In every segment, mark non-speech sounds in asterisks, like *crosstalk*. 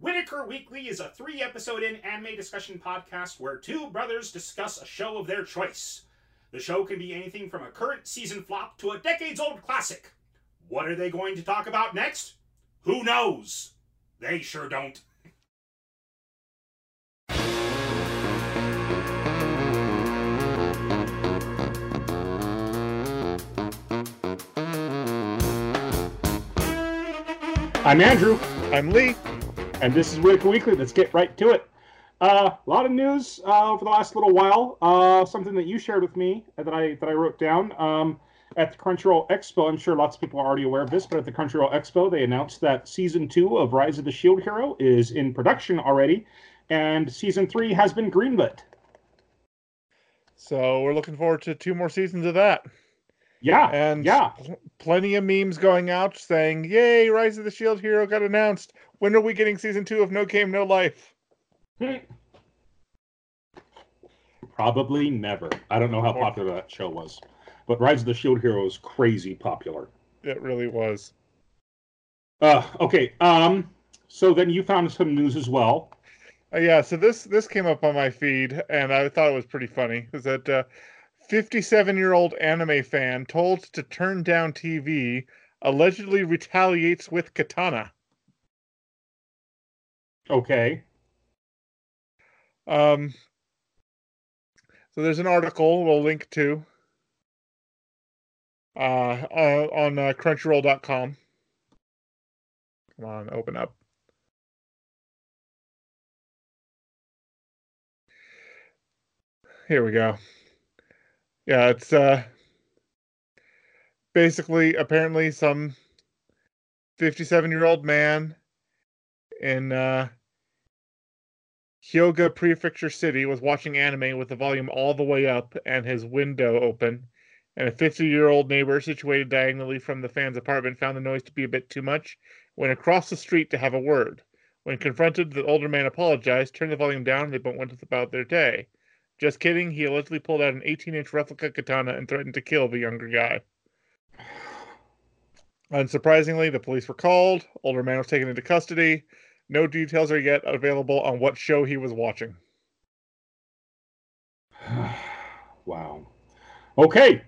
Whitaker Weekly is a three episode in anime discussion podcast where two brothers discuss a show of their choice. The show can be anything from a current season flop to a decades old classic. What are they going to talk about next? Who knows? They sure don't. I'm Andrew, I'm Lee. And this is Whitaker Weekly. Let's get right to it. Uh, a lot of news uh, over the last little while. Uh, something that you shared with me that I that I wrote down um, at the Crunchyroll Expo. I'm sure lots of people are already aware of this, but at the Crunchyroll Expo, they announced that season two of Rise of the Shield Hero is in production already, and season three has been greenlit. So we're looking forward to two more seasons of that. Yeah, And yeah. pl- plenty of memes going out saying, Yay, Rise of the Shield Hero got announced. When are we getting season two of No Game, No Life? Probably never. I don't know how popular that show was, but Rise of the Shield Hero is crazy popular. It really was. Uh, okay. Um. So then you found some news as well. Uh, yeah, so this this came up on my feed, and I thought it was pretty funny. Is that uh, 57 year old anime fan told to turn down TV allegedly retaliates with katana. Okay. Um, so there's an article we'll link to uh, uh, on uh, Crunchyroll.com. Come on, open up. Here we go. Yeah, it's uh, basically apparently some 57 year old man in uh, Hyogo Prefecture City was watching anime with the volume all the way up and his window open, and a 50 year old neighbor situated diagonally from the fan's apartment found the noise to be a bit too much, went across the street to have a word. When confronted, the older man apologized, turned the volume down, and they both went about their day. Just kidding, he allegedly pulled out an 18 inch replica katana and threatened to kill the younger guy. Unsurprisingly, the police were called, older man was taken into custody. No details are yet available on what show he was watching. *sighs* wow. Okay.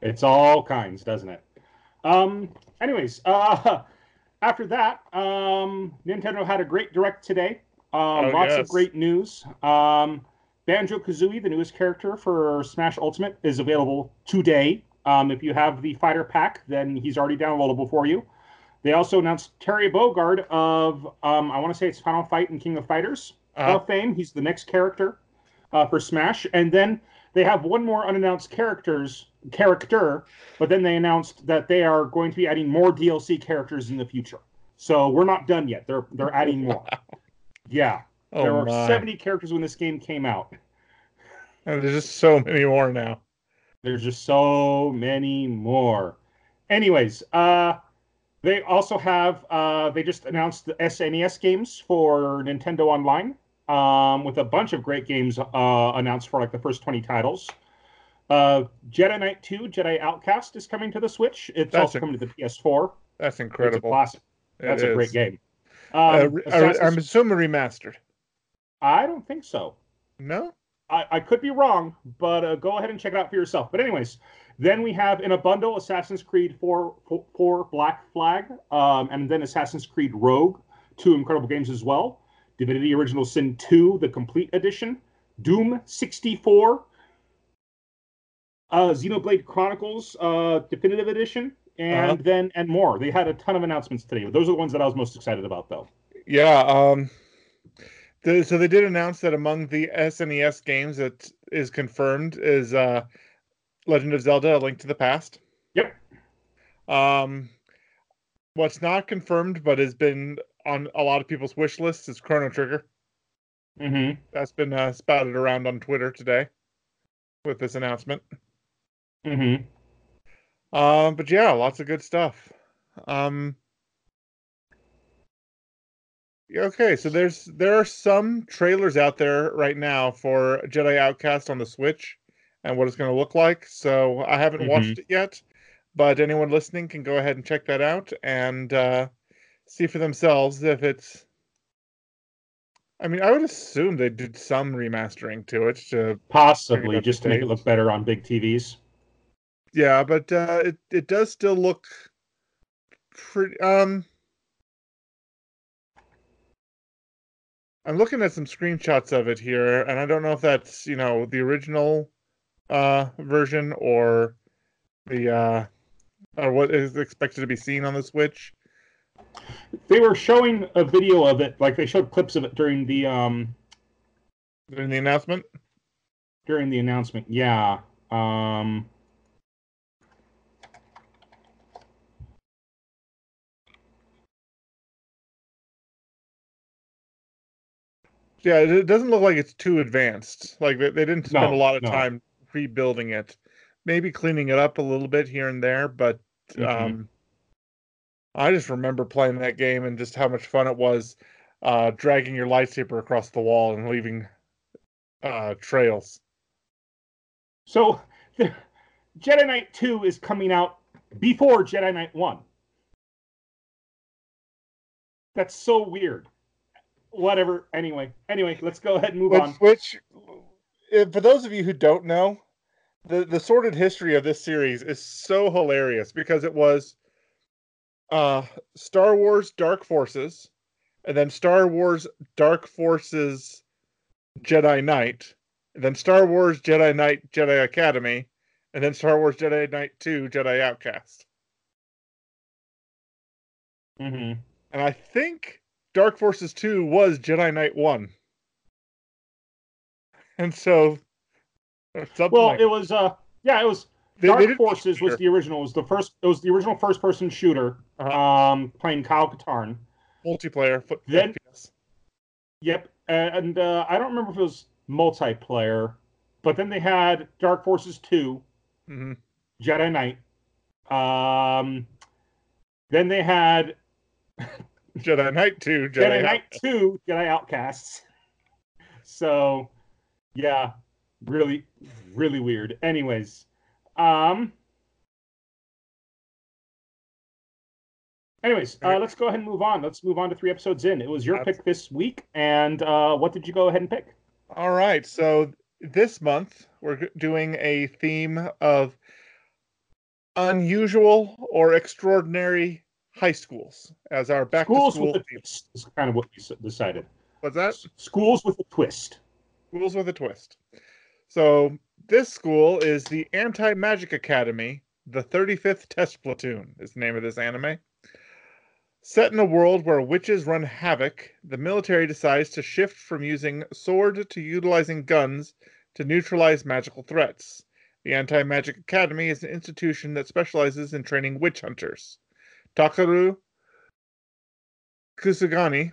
It's all kinds, doesn't it? Um. Anyways, uh, *laughs* after that, um, Nintendo had a great direct today. Um, Oh, lots of great news. Um, Banjo Kazooie, the newest character for Smash Ultimate, is available today. Um, if you have the fighter pack, then he's already downloadable for you. They also announced Terry Bogard of, um, I want to say it's Final Fight and King of Fighters Uh, of fame. He's the next character uh, for Smash, and then they have one more unannounced characters character, but then they announced that they are going to be adding more DLC characters in the future. So we're not done yet. They're they're adding more. *laughs* Yeah, oh there were 70 characters when this game came out. And there's just so many more now. There's just so many more. Anyways, uh, they also have uh, they just announced the SNES games for Nintendo Online, um, with a bunch of great games uh, announced for like the first 20 titles. Uh, Jedi Knight 2, Jedi Outcast is coming to the Switch. It's That's also a- coming to the PS4. That's It's a incredible. classic. It That's a great game. Uh, Um, uh, I'm assuming remastered. I don't think so. No? I, I could be wrong, but uh, go ahead and check it out for yourself. But anyways, then we have in a bundle Assassin's Creed 4, 4, 4 Black Flag, um, and then Assassin's Creed Rogue, two incredible games as well. Divinity Original Sin 2, the complete edition. Doom 64. Uh, Xenoblade Chronicles uh, Definitive Edition, and Uh-huh. then and more. They had a ton of announcements today. Those are the ones that I was most excited about, though. Yeah. Um, so they did announce that among the SNES games that is confirmed is uh, Legend of Zelda: A Link to the Past. Yep. Um, what's not confirmed but has been on a lot of people's wish lists is Chrono Trigger. Mm-hmm. That's been uh, spouted around on Twitter today with this announcement. Mm-hmm. Um, but yeah, lots of good stuff. Um, okay, so there's there are some trailers out there right now for Jedi Outcast on the Switch and what it's going to look like. So I haven't Mhm. watched it yet, but anyone listening can go ahead and check that out and uh, see for themselves if it's I mean, I would assume they did some remastering to it to Possibly just to make it look better on big TVs. Yeah, but uh, it it does still look pretty. Um, I'm looking at some screenshots of it here, and I don't know if that's you know the original uh, version or the uh, or what is expected to be seen on the Switch. They were showing a video of it, like they showed clips of it during the um In the announcement, during the announcement. Yeah. Um yeah, it, doesn't look like it's too advanced. Like they, they didn't spend No, a lot of no. time rebuilding it, maybe cleaning it up a little bit here and there, but Mhm. um, I just remember playing that game and just how much fun it was, uh, dragging your lightsaber across the wall and leaving uh, trails. so *laughs* Jedi Knight 2 is coming out before Jedi Knight 1. That's so weird. Whatever. Anyway, anyway, let's go ahead and move Which, on. which, uh, for those of you who don't know, the the sordid history of this series is so hilarious because it was uh, Star Wars Dark Forces, and then Star Wars Dark Forces Jedi Knight, and then Star Wars Jedi Knight Jedi Academy, and then Star Wars Jedi Knight 2 Jedi Outcast. hmm And I think Dark Forces 2 was Jedi Knight 1. And so Well, like it was uh yeah, it was they- they Dark didn't- Forces was the original. It was the first. It was the original first-person shooter. Uh-huh. Um, playing Kyle Katarn. multiplayer Then- FPS. Yep, and uh, I don't remember if it was multiplayer, but then they had Dark Forces Two, Mhm. Jedi Knight. Um, then they had Jedi Knight 2 Jedi, Jedi Knight Outcast. Two, Jedi Outcasts. So, yeah, really, really weird. Anyways, um. Anyways, uh, let's go ahead and move on. Let's move on to three episodes in. It was your pick this week, and uh, what did you go ahead and pick? All right, so this month we're doing a theme of unusual or extraordinary high schools as our back Schools to school with a twist is kind of what we decided. What's that? Schools with a twist. Schools with a twist. So this school is the Anti Magic Academy, the 35th Test Platoon is the name of this anime. Set in a world where witches run havoc, the military decides to shift from using sword to utilizing guns to neutralize magical threats. The Anti Magic Academy is an institution that specializes in training witch hunters. Takaru Kusanagi,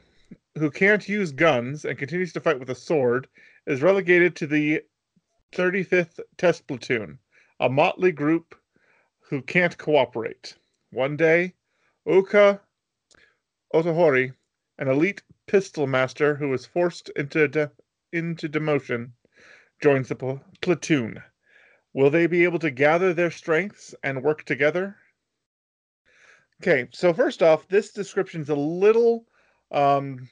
who can't use guns and continues to fight with a sword, is relegated to the 35th Test Platoon, a motley group who can't cooperate. One day, Oka Otori, an elite pistol master who was forced into de- into demotion, joins the pl- platoon. Will they be able to gather their strengths and work together? Okay, so first off, this description's a little um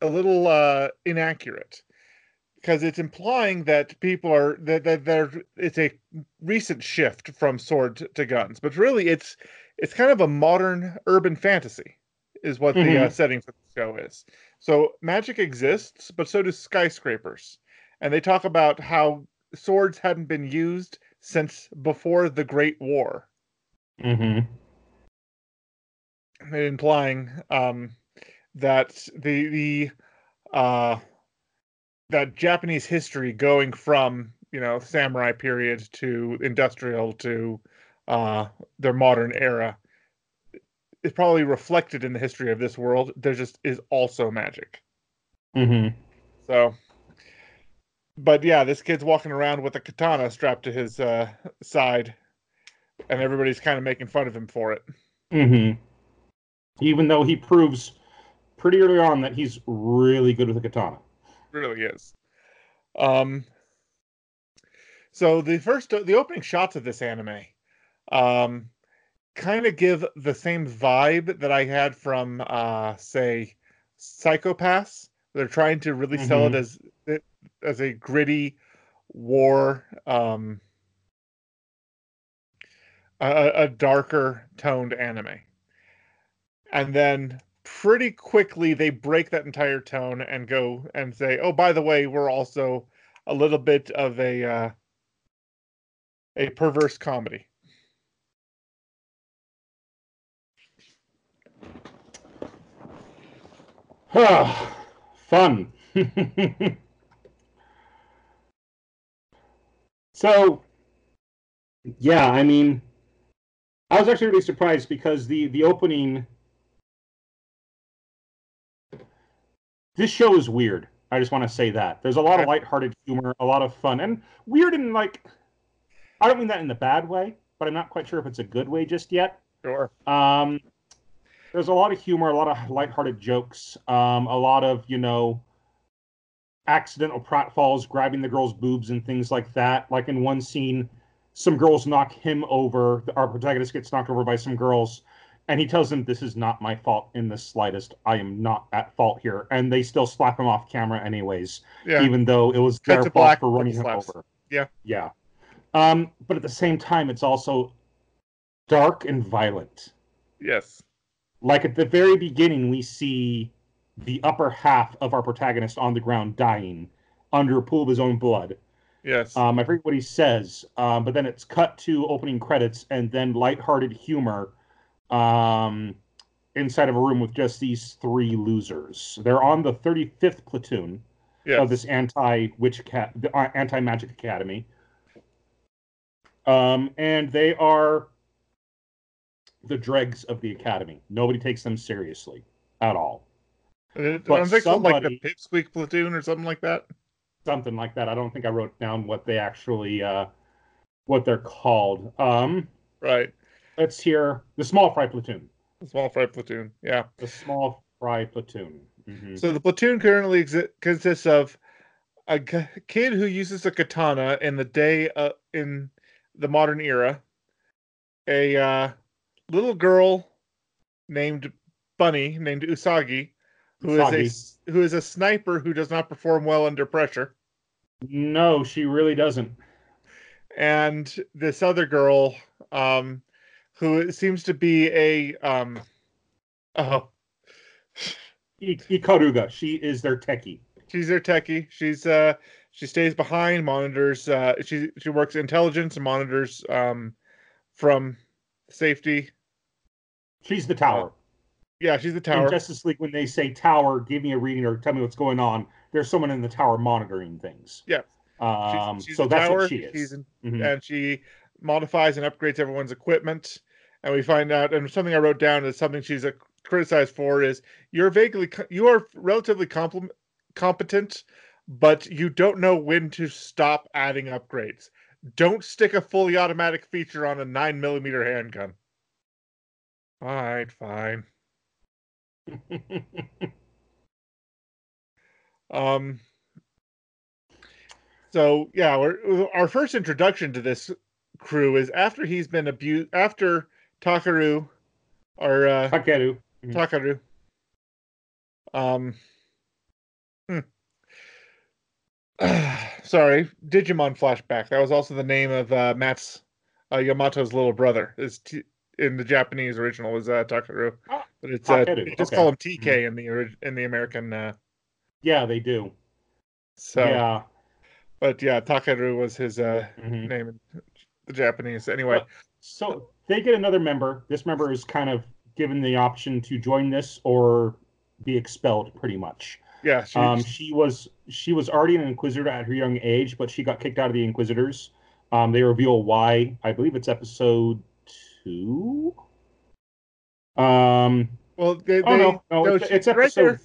a little uh inaccurate because it's implying that people are that that there it's a recent shift from sword to, to guns, but really it's it's kind of a modern urban fantasy is what the uh, Mhm. setting for the show is. So magic exists, but so do skyscrapers, and they talk about how swords hadn't been used since before the Great War, Mm-hmm. Implying um, that the the uh, that Japanese history going from you know samurai period to industrial to uh, their modern era is probably reflected in the history of this world. There just is also magic. Mm-hmm. So, but yeah, this kid's walking around with a katana strapped to his uh, side, and everybody's kind of making fun of him for it. Mm-hmm. Even though he proves pretty early on that he's really good with a katana. really is. Um, so the first, the opening shots of this anime, um, kind of give the same vibe that I had from, uh, say, Psycho-Pass, They're trying to really sell it Mhm. as it as a gritty war, um, a- a darker toned anime, and then pretty quickly they break that entire tone and go and say, "Oh, by the way, we're also a little bit of a uh, a perverse comedy." *sighs* Fun. *laughs* so, yeah, I mean, I was actually really surprised because the the opening. This show is weird. I just want to say that there's a lot of lighthearted humor, a lot of fun, and weird in like. I don't mean that in the bad way, but I'm not quite sure if it's a good way just yet. Sure. Um, there's a lot of humor, a lot of lighthearted jokes, um, a lot of you know accidental pratfalls, grabbing the girl's boobs and things like that. Like in one scene, some girls knock him over. Our protagonist gets knocked over by some girls, and he tells them, "This is not my fault in the slightest. I am not at fault here." And they still slap him off camera anyways Yeah. even though it was Cut their fault black, for running him slaps. over. Yeah. Yeah. Um, but at the same time, it's also dark and violent. Yes. Like at the very beginning, we see the upper half of our protagonist on the ground dying under a pool of his own blood. Yes. Um, I forget what he says, um, but then it's cut to opening credits and then lighthearted humor um, inside of a room with just these three losers. They're on the 35th platoon yes. of this anti witch cat, the uh, anti magic academy. Um, and they are the dregs of the academy. Nobody takes them seriously at all. But I think something like the Pipsqueak platoon or something like that. Something like that. I don't think I wrote down what they actually uh, what they're called. Um, Right. Let's hear the small fry platoon. The small fry platoon. Yeah. The small fry platoon. Mhm. So the platoon currently exi- consists of a g- kid who uses a katana in the day uh, in the modern era, a uh, little girl named Bunny named Usagi, who is a who is a sniper who does not perform well under pressure, No, she really doesn't. and this other girl, um, who seems to be a um, oh, I- Ikaruga. She is their techie. she's their techie. She's uh she stays behind, monitors uh she she works intelligence and monitors um from safety. She's the tower. Yeah, she's the in tower. Justice League, when they say tower, give me a reading or tell me what's going on, there's someone in the tower monitoring things. Yeah. Um, she's, she's so that's tower. what she is. She's in, Mhm. and she modifies and upgrades everyone's equipment. And we find out, and something I wrote down is something she's uh, criticized for is you're vaguely, you are relatively compl- competent, but you don't know when to stop adding upgrades. Don't stick a fully automatic feature on a nine millimeter handgun. All right, fine. *laughs* Um. So yeah, we're, our first introduction to this crew is after he's been abused. After Takaru, or uh, Takeru. Mhm. Takaru. Um. hmm. *sighs* Sorry, Digimon flashback. That was also the name of uh, Matt's uh, Yamato's little brother. Is t- in the Japanese original was uh, Takaru, Ah, but it's uh, just okay. call him TK in the orig- in the American. Uh, Yeah, they do. so, Yeah. but yeah, Takaru was his uh, Mhm. name in the Japanese. Anyway, So they get another member. This member is kind of given the option to join this or be expelled, pretty much. yeah, she, Um, she was she was already an inquisitor at her young age, but she got kicked out of the Inquisitors. Um, they reveal why. I believe it's episode two. Um, well, they, they, oh no, no, it's, she- it's right episode. there,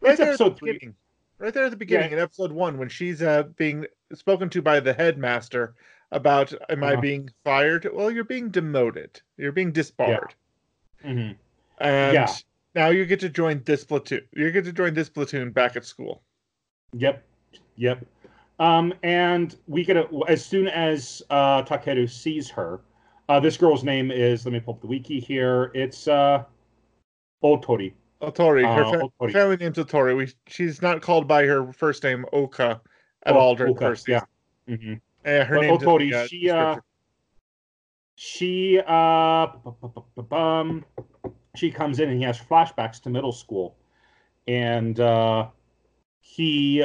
right it's there at the episode three. beginning. Right there at the beginning in episode one, when she's uh, being spoken to by the headmaster about, "Am I Uh-huh. being fired?" Well, you're being demoted. You're being disbarred, Mhm. and Yeah. now you get to join this platoon. You get to join this platoon back at school. Yep, yep. Um, and we get a, as soon as uh, Takeru sees her. Uh, this girl's name is. Let me pull up the wiki here. It's uh, Otori. Otori. Her Uh, fa- Otori. family name's Otori. We she's not called by her first name Oka at Oh, all during Oka, the first yeah. season. Mhm. Eh, her in Otori, the, uh, she, uh, she uh she comes in and he has flashbacks to middle school. And uh he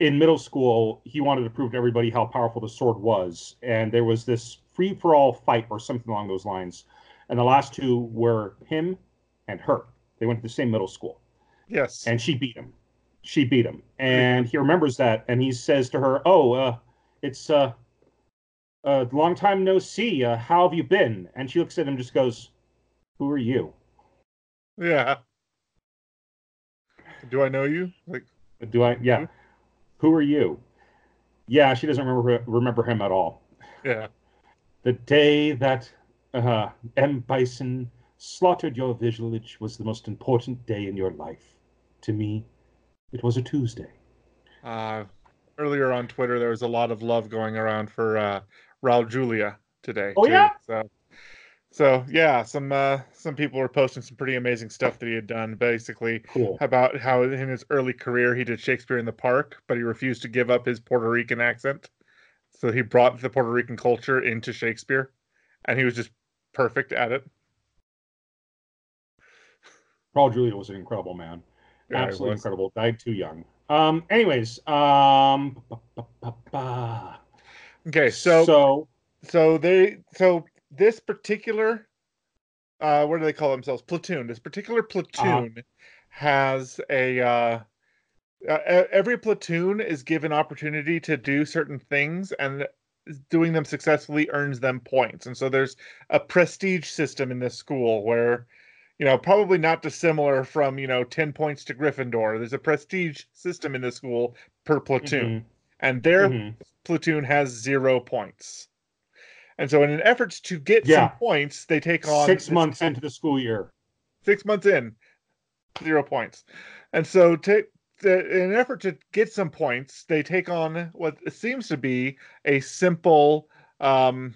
in middle school he wanted to prove to everybody how powerful the sword was. And there was this free for all fight or something along those lines. And the last two were him and her. They went to the same middle school. Yes. and she beat him. She beat him, and he remembers that, and he says to her, "Oh, uh, it's uh, a long time no see. Uh, how have you been?" And she looks at him, and just goes, "Who are you?" yeah. Do I know you? Like Do I? Yeah. Who are you? Yeah, she doesn't remember remember him at all. yeah. The day that uh, M. Bison slaughtered your village was the most important day in your life. To me, it was a Tuesday. Uh, earlier on Twitter, there was a lot of love going around for uh, Raul Julia today. Oh, too. yeah? So, so yeah, some uh, some people were posting some pretty amazing stuff that he had done. Basically, Cool. about how in his early career he did Shakespeare in the Park, but he refused to give up his Puerto Rican accent. So he brought the Puerto Rican culture into Shakespeare, and he was just perfect at it. Raul Julia was an incredible man. Yeah, absolutely incredible. Died too young. Um. Anyways. Um. ba- ba- ba-. Okay, so so so they so this particular uh what do they call themselves platoon this particular platoon has a uh uh, every platoon is given opportunity to do certain things and doing them successfully earns them points and so there's a prestige system in this school where you know probably not dissimilar from you know 10 points to gryffindor there's a prestige system in the school per platoon mhm, and their mhm. platoon has zero points. And so, in an effort to get Yeah. some points, they take on six months into the school year. Six months in, zero points. And so, to, to, in an effort to get some points, they take on what seems to be a simple. Um,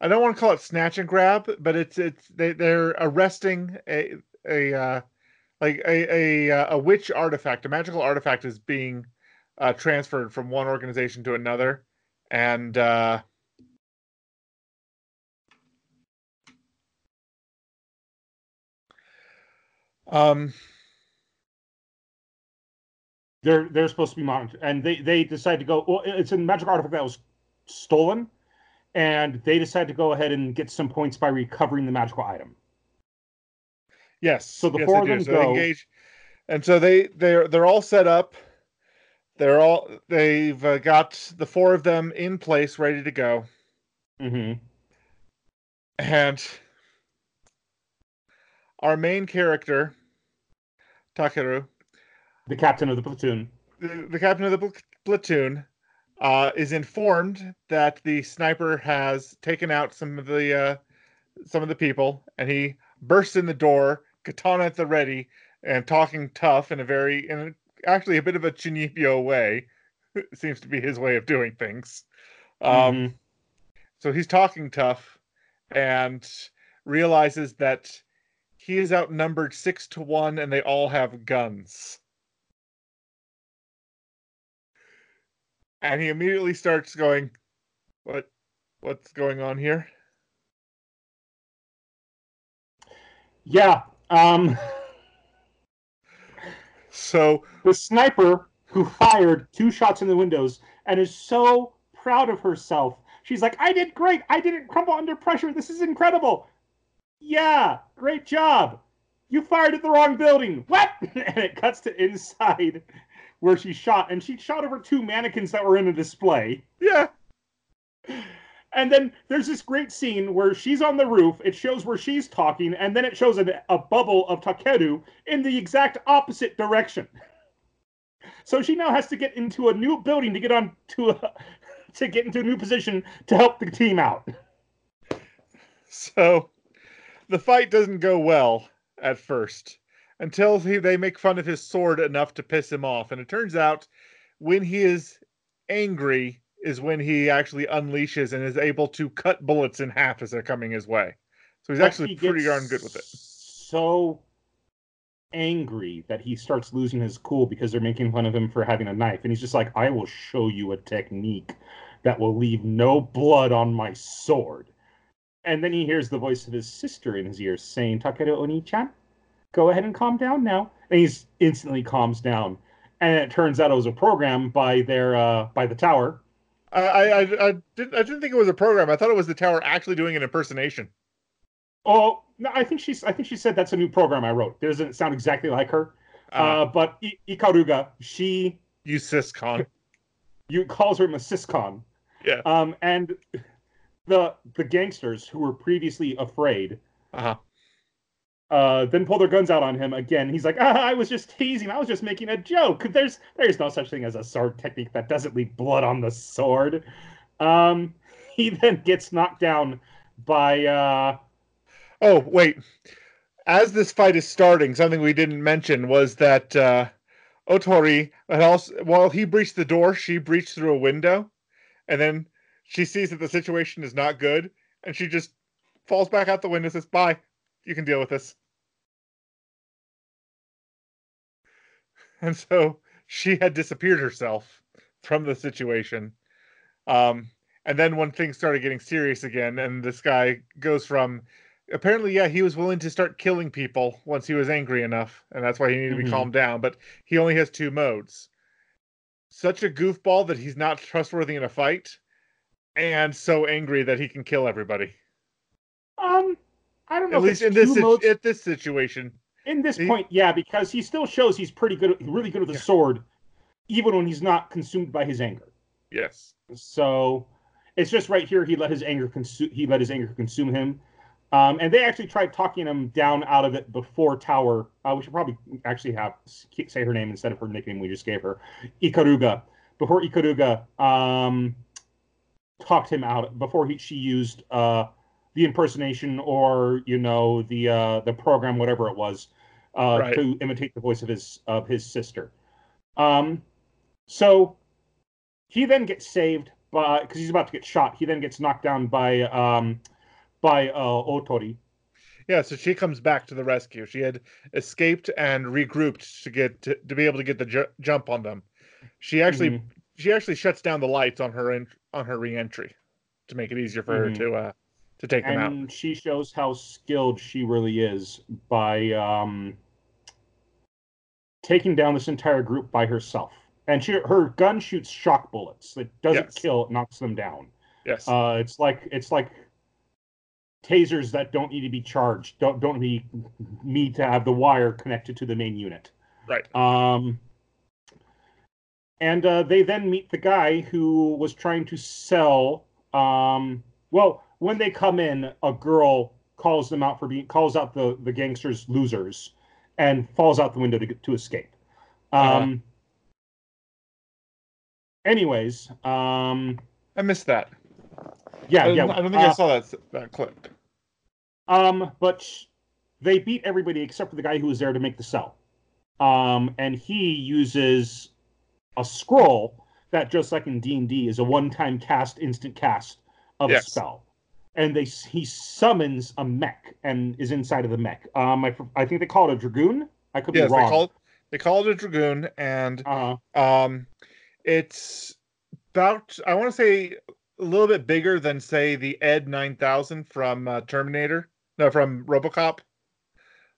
I don't want to call it snatch and grab, but it's it's they they're arresting a a uh, like a a a witch artifact, a magical artifact is being uh, transferred from one organization to another, and uh, um They're they're supposed to be monitored, and they they decide to go. Well, it's a magic artifact that was stolen, and they decide to go ahead and get some points by recovering the magical item. Yes. So the yes, four of them So go- engage, and so they they're they're all set up. They're all they've uh, got the four of them in place, ready to go, Mm-hmm. and our main character, Takeru, The captain of the platoon. the, the captain of the pl- platoon, uh, is informed that the sniper has taken out some of the uh, some of the people, and he bursts in the door, katana at the ready, and talking tough in a very, in a, actually a bit of a chuunibyou way. *laughs* Seems to be his way of doing things. Um, Mhm. So he's talking tough, and realizes that he is outnumbered six to one, and they all have guns. And he immediately starts going, "What? What's going on here?" Yeah. Um, So the sniper who fired two shots in the windows and is so proud of herself. She's like, I did great. I didn't crumble under pressure. This is incredible. Yeah, great job. You fired at the wrong building. What? *laughs* and it cuts to inside where she shot, and she shot over two mannequins that were in a display. yeah, And then there's this great scene where she's on the roof. It shows where she's talking, and then it shows a, a bubble of Takeru in the exact opposite direction. So she now has to get into a new building to get on to a, *laughs* to get into a new position to help the team out. so the fight doesn't go well at first until he, they make fun of his sword enough to piss him off, and it turns out when he is angry is when he actually unleashes and is able to cut bullets in half as they're coming his way. So he's But actually he pretty darn good with it. So angry that he starts losing his cool because they're making fun of him for having a knife. And he's just like, I will show you a technique that will leave no blood on my sword. And then he hears the voice of his sister in his ear saying, Takeru Oni-chan, go ahead and calm down now. And he's instantly calms down. And it turns out it was a program by their uh, by the tower. I I, I, didn't, I didn't think it was a program. I thought it was the tower actually doing an impersonation. Oh no, I think she's I think she said that's a new program I wrote. It doesn't sound exactly like her. Uh, uh, but I- Ikaruga, she you siscon. *laughs* you calls her a Masiscon. Yeah. Um, and the the gangsters who were previously afraid, Uh-huh. Uh, then pull their guns out on him again. He's like, ah, I was just teasing. I was just making a joke. There's there's no such thing as a sword technique that doesn't leave blood on the sword. Um, *laughs* he then gets knocked down by uh, Oh, wait. As this fight is starting, something we didn't mention was that uh, Otori also, while he breached the door, she breached through a window, and then she sees that the situation is not good, and she just falls back out the window. and Says, "Bye, you can deal with this." And so she had disappeared herself from the situation. Um, and then when things started getting serious again, and this guy goes from apparently, yeah, he was willing to start killing people once he was angry enough, and that's why he needed to be Mhm. calmed down. But he only has two modes. Such a goofball that he's not trustworthy in a fight, and so angry that he can kill everybody. um, I don't know. At if least in this at this situation. in this he- point, yeah, because he still shows he's pretty good, really good with the Yeah. sword, even when he's not consumed by his anger. Yes. So it's just right here he let his anger consume he let his anger consume him. Um, and they actually tried talking him down out of it before Tower. Uh, we should probably actually have say her name instead of her nickname we just gave her, Ikaruga. Before Ikaruga um, talked him out, before he she used uh, the impersonation or you know the uh, the program whatever it was uh, Right. to imitate the voice of his of his sister. Um, so he then gets saved by because he's about to get shot. He then gets knocked down by um, by uh, Otori. Yeah, so she comes back to the rescue. She had escaped and regrouped to get to, to be able to get the ju- jump on them. She actually Mhm. she actually shuts down the lights on her en- on her reentry to make it easier for Mhm. her to uh to take them out. and she shows how skilled she really is by um, taking down this entire group by herself. And she her gun shoots shock bullets. It doesn't Yes. kill; it knocks them down. Yes. Uh, it's like it's like tasers that don't need to be charged. Don't don't need need to have the wire connected to the main unit. right. Um, and uh, they then meet the guy who was trying to sell. Um, well, when they come in, a girl calls them out for being calls out the the gangsters losers, and falls out the window to to escape. Um, Anyways, um, I missed that. yeah, I, yeah. I don't think I uh, saw that that clip. Um, but they beat everybody except for the guy who was there to make the cell. Um, and he uses a scroll that, just like in D and D, is a one-time cast, instant cast of Yes. a spell. And they he summons a mech and is inside of the mech. Um, I, I think they call it a dragoon. I could Yes, be wrong. they call it they call it a dragoon, and uh, um, it's about I want to say a little bit bigger than say the Ed nine thousand from uh, Terminator, no, from RoboCop.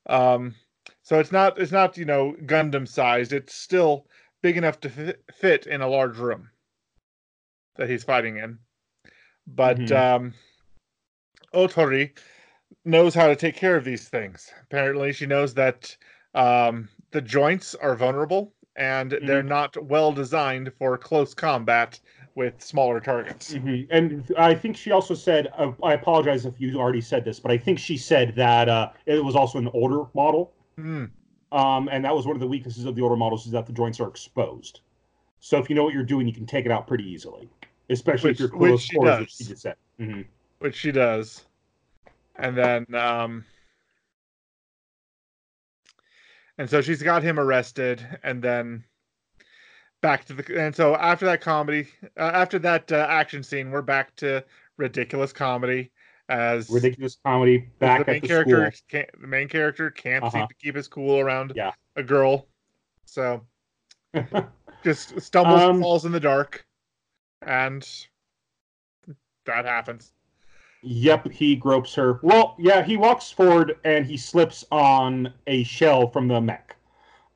Um, so it's not it's not you know Gundam sized. It's still big enough to fit, fit in a large room that he's fighting in. But Mhm. um, Otori knows how to take care of these things. Apparently, she knows that um, the joints are vulnerable and they're not well designed for close combat with smaller targets. mhm. And I think she also said, uh, I apologize if you already said this, but I think she said that uh, it was also an older model. Hmm. Um, and that was one of the weaknesses of the older models is that the joints are exposed. So if you know what you're doing, you can take it out pretty easily, especially Which- if you're which close she quarters, which does. she just said. hmm which she does. And then um and so she's got him arrested and then back to the and so after that comedy uh, after that uh, action scene we're back to ridiculous comedy as ridiculous comedy back the main at the character can't the main character can't seem Uh-huh. to keep his cool around Yeah. a girl. So *laughs* just stumbles Um, and falls in the dark. And that happens. Yep, he gropes her. Well, yeah, he walks forward and he slips on a shell from the mech.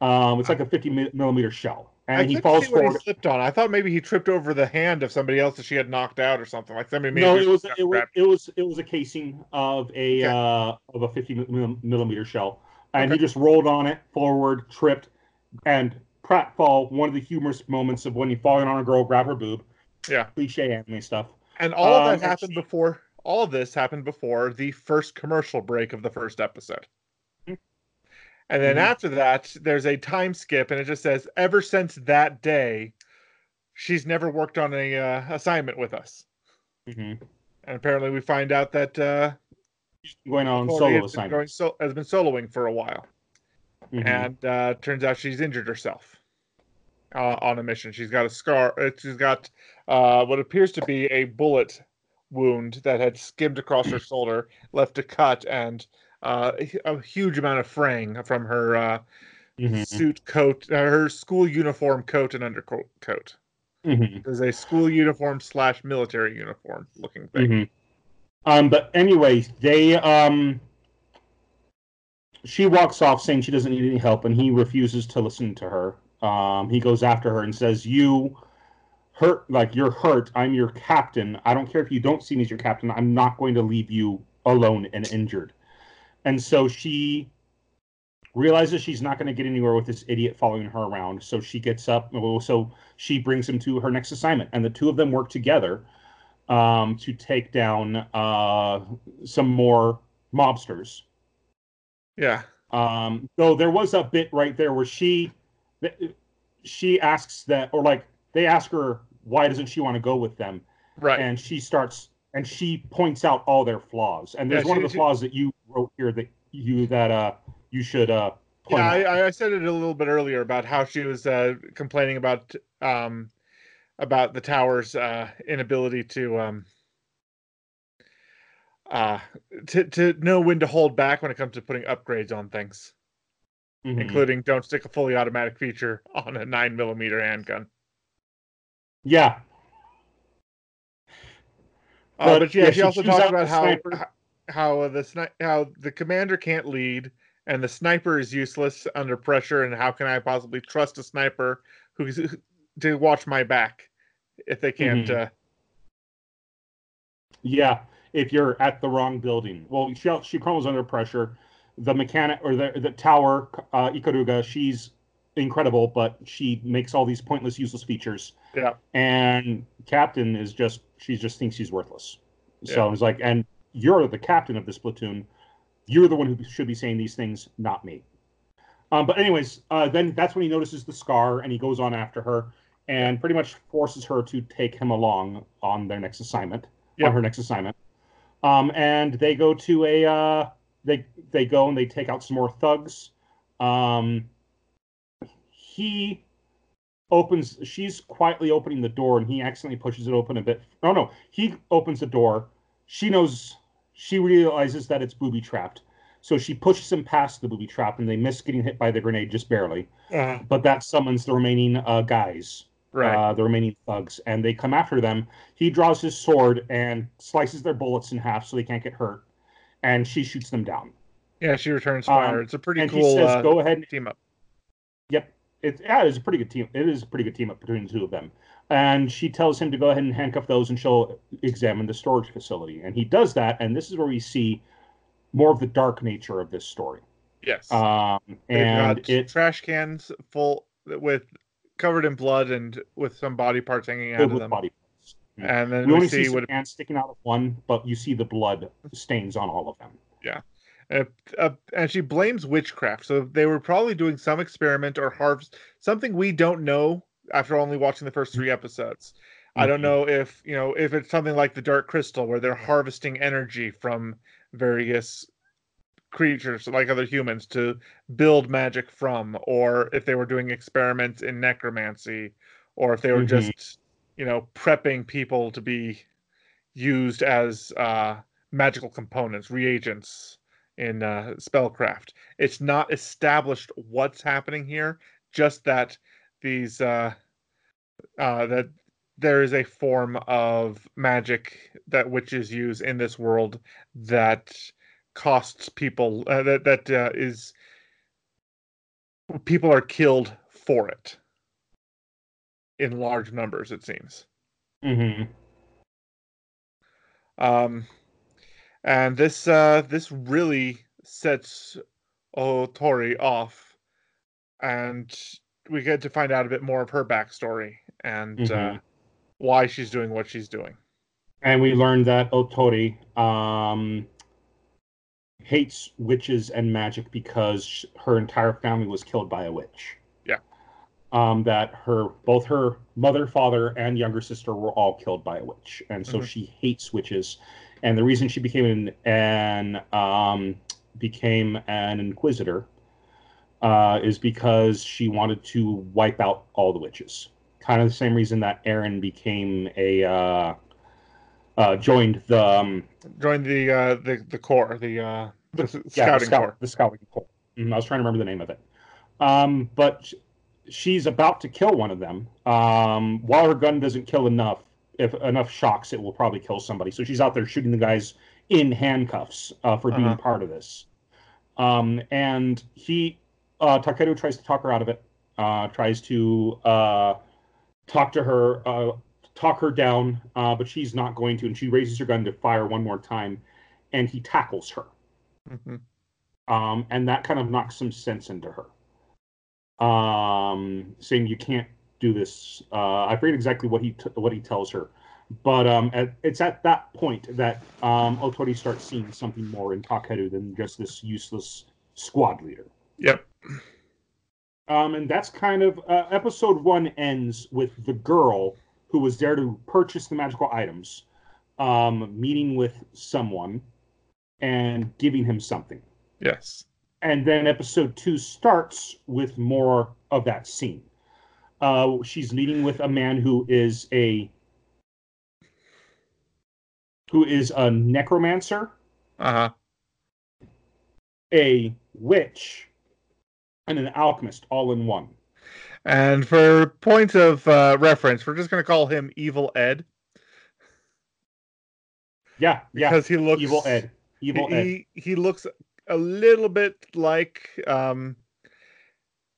Um, it's like a 50 millimeter shell, and I he falls forward. he slipped on. I thought maybe he tripped over the hand of somebody else that she had knocked out or something. Like somebody made No, it was it was it was it was a casing of a Okay. uh, of a 50 millimeter shell, and Okay. he just rolled on it forward, tripped, and pratfall. One of the humorous moments of when you falling on a girl, grab her boob. Yeah. cliche anime stuff. And all Um, of that happened she- before. All of this happened before the first commercial break of the first episode. Mhm. And then Mhm. after that, there's a time skip, and it just says, "Ever since that day, she's never worked on a uh, assignment with us." Mm-hmm. And apparently, we find out that uh, Going on Chloe solo assignment. going so- has been soloing for a while, Mhm. and uh, turns out she's injured herself uh, on a mission. She's got a scar. uh, She's got uh, what appears to be a bullet wound that had skimmed across her shoulder, left a cut, and uh, a huge amount of fraying from her uh, Mhm. suit coat, uh, her school uniform coat and undercoat. Coat. Mhm. There's a school uniform slash military uniform looking thing. Mhm. Um, but anyway, they um, she walks off saying she doesn't need any help, and he refuses to listen to her. Um, he goes after her and says, "You hurt, like you're hurt. I'm your captain. I don't care if you don't see me as your captain. I'm not going to leave you alone and injured." And so she realizes she's not going to get anywhere with this idiot following her around. So she gets up. So she brings him to her next assignment, and the two of them work together um, to take down uh, some more mobsters. Yeah. Um, though there was a bit right there where she she asks that, or like they ask her why doesn't she want to go with them, Right. and she starts and she points out all their flaws. And there's Yeah, one she- of the she- flaws that you wrote here that you that uh you should uh point yeah, out. I, I said it a little bit earlier about how she was uh, complaining about um, about the tower's uh, inability to um, uh, to to know when to hold back when it comes to putting upgrades on things, Mhm. including don't stick a fully automatic feature on a nine millimeter handgun. Yeah, Uh, But, but yeah, yeah, she she also talked about how sniper. how the sni- how the commander can't lead and the sniper is useless under pressure, and how can I possibly trust a sniper who's to watch my back if they can't? Mhm. Uh, Yeah, if you're at the wrong building. Well, she she crumbles under pressure. The mechanic or the the tower, uh, Ikaruga, she's incredible, but she makes all these pointless, useless features. Yeah. And Captain is just she just thinks she's worthless. Yeah. So it's like, and you're the captain of this platoon. You're the one who should be saying these things, not me. Um, but anyways, uh, then that's when he notices the scar and he goes on after her and pretty much forces her to take him along on their next assignment Yep. on her next assignment. Um, and they go to a uh, they they go and they take out some more thugs. Um, he opens she's quietly opening the door and he accidentally pushes it open a bit. No, no, he opens the door. She knows she realizes that it's booby trapped. So she pushes him past the booby trap and they miss getting hit by the grenade just barely. But that summons the remaining uh, guys right. uh, the remaining thugs, and they come after them. He draws his sword and slices their bullets in half so they can't get hurt, and she shoots them down. yeah, she returns um, fire. it's a pretty and he cool says, uh, "Go ahead." And, team up. Yep, it yeah, it's a pretty good team. It is a pretty good team up between the two of them. And she tells him to go ahead and handcuff those, and she'll examine the storage facility. And he does that, and this is where we see more of the dark nature of this story. Yes. Um, and got it trash cans full with covered in blood and with some body parts hanging out of them. body parts. And then We we, only see see what hands sticking out of one, but you see the blood stains on all of them. Uh, uh, and she blames witchcraft. So they were probably doing some experiment or harvest something we don't know after only watching the first three episodes. I don't Mhm. know if you know if it's something like the Dark Crystal where they're harvesting energy from various creatures like other humans to build magic from, or if they were doing experiments in necromancy, or if they were Mhm. just you know prepping people to be used as uh, magical components, reagents in uh, spellcraft. It's not established what's happening here, just that these uh, uh, that there is a form of magic that witches use in this world that costs people uh, that that uh, is people are killed for it in large numbers it seems Mm-hmm. um and this uh this really sets otori off and we get to find out a bit more of her backstory and uh Mhm. why she's doing what she's doing And we learned that Otori um, hates witches and magic because her entire family was killed by a witch. Yeah. Um, that her both her mother, father, and younger sister were all killed by a witch, and so Mhm. she hates witches. And the reason she became an, an um, became an inquisitor uh, is because she wanted to wipe out all the witches. Kind of the same reason that Eren became a uh, uh, joined the um, join the uh the the corps the uh the, s- yeah, scouting the, scout, corps the scouting corps. Mhm, I was trying to remember the name of it. Um, but she's about to kill one of them. Um, while her gun doesn't kill enough, if enough shocks, it will probably kill somebody. So she's out there shooting the guys in handcuffs uh, for being Uh-huh. part of this. Um, and he, uh, Takeru tries to talk her out of it. Uh, tries to uh, talk to her, uh, talk her down, uh, but she's not going to. And she raises her gun to fire one more time, and he tackles her Mhm. um, and that kind of knocks some sense into her. Um, saying you can't do this. Uh, I forget exactly what he t- what he tells her, but um, at, it's at that point that um, Otori starts seeing something more in Takeru than just this useless squad leader. yep Um, and that's kind of uh, episode one ends with the girl who was there to purchase the magical items, um, meeting with someone and giving him something. yes and then episode two starts with more of that scene. Uh, she's meeting with a man who is a who is a necromancer, uh-huh a witch, and an alchemist all in one. And for point of uh, reference, we're just going to call him Evil Ed Yeah, yeah. because he looks Evil Ed. Evil he, Ed. He, he looks a little bit like um,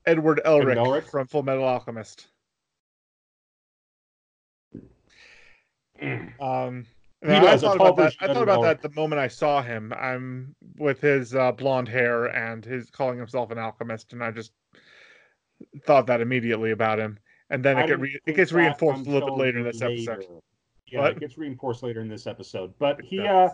Edward Elric, Elric? from Full Metal Alchemist. Mm. Um, I thought about that. I thought about Elric. that the moment I saw him. I'm with his uh, blonde hair and his calling himself an alchemist, and I just thought that immediately about him. And then I it, get re- it gets reinforced a little bit later in this episode. Yeah, What? it gets reinforced later in this episode. But he uh.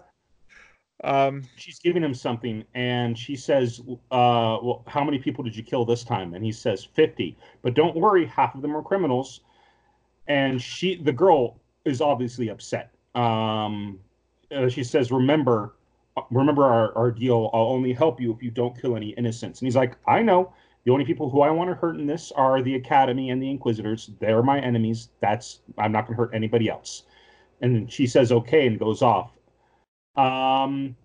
Um, she's giving him something and she says uh well how many people did you kill this time? And he says 50 but don't worry half of them are criminals. And she the girl is obviously upset. Um uh, she says remember remember our, our deal. I'll only help you if you don't kill any innocents. And he's like i know. The only people who i want to hurt in this are the academy and the inquisitors. They're my enemies. That's i'm not going to hurt anybody else. And she says okay and goes off um,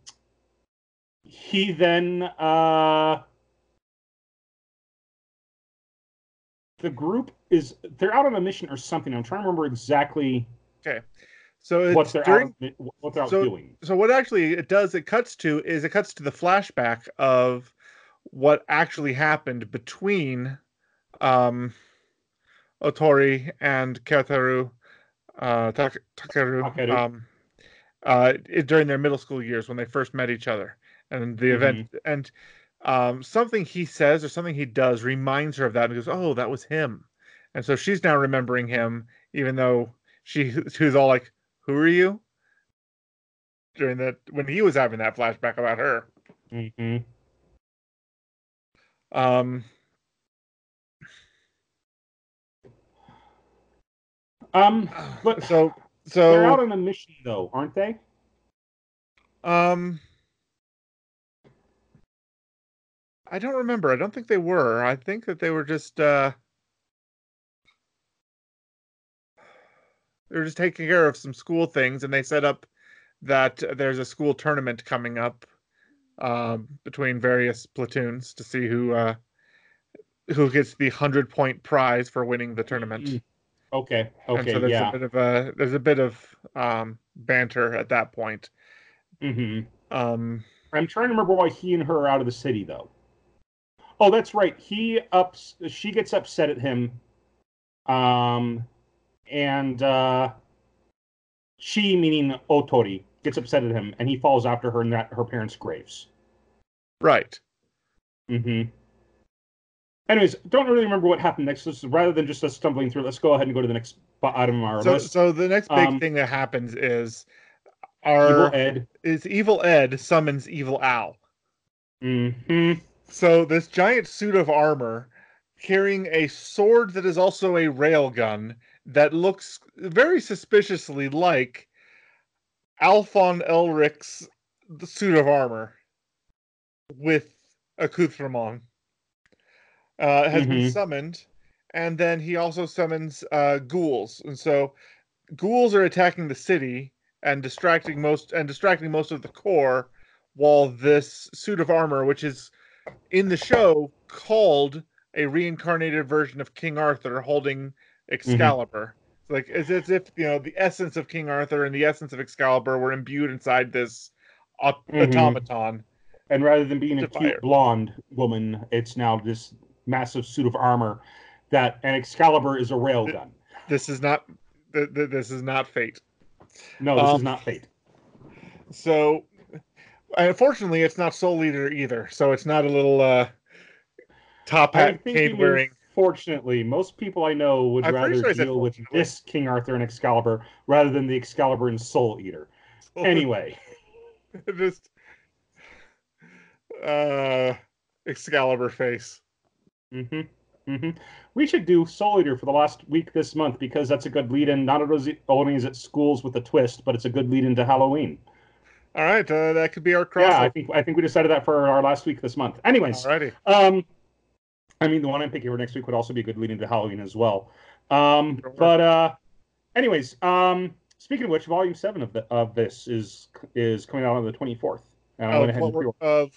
he then uh, the group is they're out on a mission or something. I'm trying to remember exactly Okay. so it's what they're during out what they're out so- doing. so what actually it does it cuts to is it cuts to the flashback of what actually happened between um Otori and Kyotaru uh Tak- Takeru Takeru. um uh it- during their middle school years when they first met each other and the event and um something he says or something he does reminds her of that and goes oh that was him. And so she's now remembering him even though she *laughs* who's all like who are you? during that when he was having that flashback about her. hmm Um, Um, *sighs* but so they're out on a mission though, aren't they? um, I don't remember. I don't think they were. I think that they were just uh, they were just taking care of some school things, and they set up that there's a school tournament coming up um, between various platoons to see who uh, who gets the hundred point prize for winning the tournament. Okay. Okay. so there's yeah. a bit of a there's a bit of um, banter at that point. hmm Um, I'm trying to remember why he and her are out of the city though. Oh, that's right. He ups. She gets upset at him. Um, and uh, she, meaning Otori, gets upset at him, and he falls after her in that her parents' graves. right. hmm Anyways, don't really remember what happened next. So rather than just us stumbling through, let's go ahead and go to the next item on our So list. so the next big Um, thing that happens is Evil our Ed. is Evil Ed summons Evil Al. hmm So this giant suit of armor carrying a sword that is also a railgun that looks very suspiciously like Alphonse Elric's suit of armor with accoutrement uh, has been Mhm. summoned, and then he also summons uh, ghouls, and so ghouls are attacking the city and distracting most and distracting most of the corps, while this suit of armor, which is in the show called a reincarnated version of King Arthur holding Excalibur. It's Like it's as if you know the essence of King Arthur and the essence of Excalibur were imbued inside this Mhm. automaton. And rather than being a cute blonde woman, it's now this massive suit of armor that an Excalibur is a railgun. This is not th- th- this is not fate. No, this is Um, not fate. So, unfortunately, it's not Soul Eater either. So it's not a little uh, top hat cape wearing. fortunately, most people I know would I'm rather sure deal with this King Arthur and Excalibur rather than the Excalibur and Soul Eater. Anyway, *laughs* just uh, Excalibur face. Hmm hmm we should do Soul Eater for the last week this month because that's a good lead in. Not only is it schools with a twist, but it's a good lead into Halloween. All right, uh, that could be our cross. Yeah, I think I think we decided that for our last week this month. Anyways, Alrighty. Um, I mean, the one I'm picking for next week would also be a good lead into Halloween as well. Um, but uh, anyways, um, speaking of which, Volume Seven of the of this is is coming out on the 24th, and I went ahead and we're- of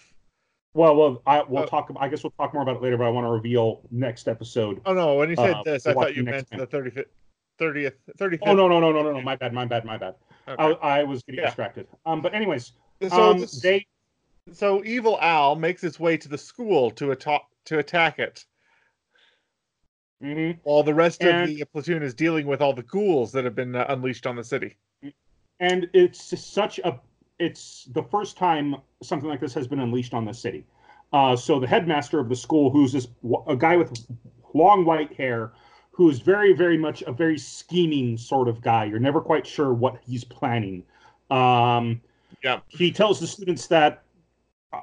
well, well, I we'll uh, talk. I guess we'll talk more about it later, but I want to reveal next episode. oh no, when you said Uh, this, I thought you meant time. the 35th, 30th, 35th. Oh no, no, no, no, no, no! My bad, my bad, my bad. Okay. I, I was getting Yeah. distracted. Um, but anyways, so um, this- they so evil Al makes its way to the school to attack to attack it, mhm. while the rest And- of the platoon is dealing with all the ghouls that have been uh, unleashed on the city. and it's such a it's the first time something like this has been unleashed on the city. Uh, so the headmaster of the school who's this a guy with long white hair who is very very much a very scheming sort of guy. You're never quite sure what he's planning. Um, Yeah. he tells the students that uh,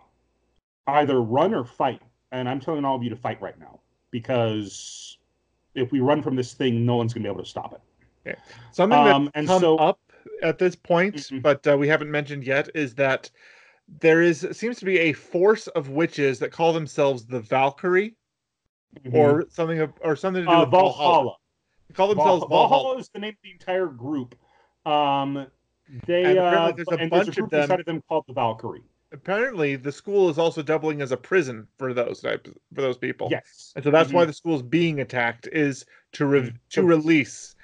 either run or fight. And i'm telling all of you to fight right now because if we run from this thing no one's going to be able to stop it. Something Um, that's and come so- up at this point, Mhm. but uh, we haven't mentioned yet, is that there is seems to be a force of witches that call themselves the Valkyrie, or something of, or something to do uh, with Valhalla. valhalla They call themselves Valhalla. Valhalla is the name of the entire group. Um, they And uh, apparently there's a and bunch there's a of them. inside of them called the Valkyrie. Apparently, the school is also doubling as a prison for those types for those people. Yes, And so that's Mhm. why the school is being attacked is to re- Mhm. to release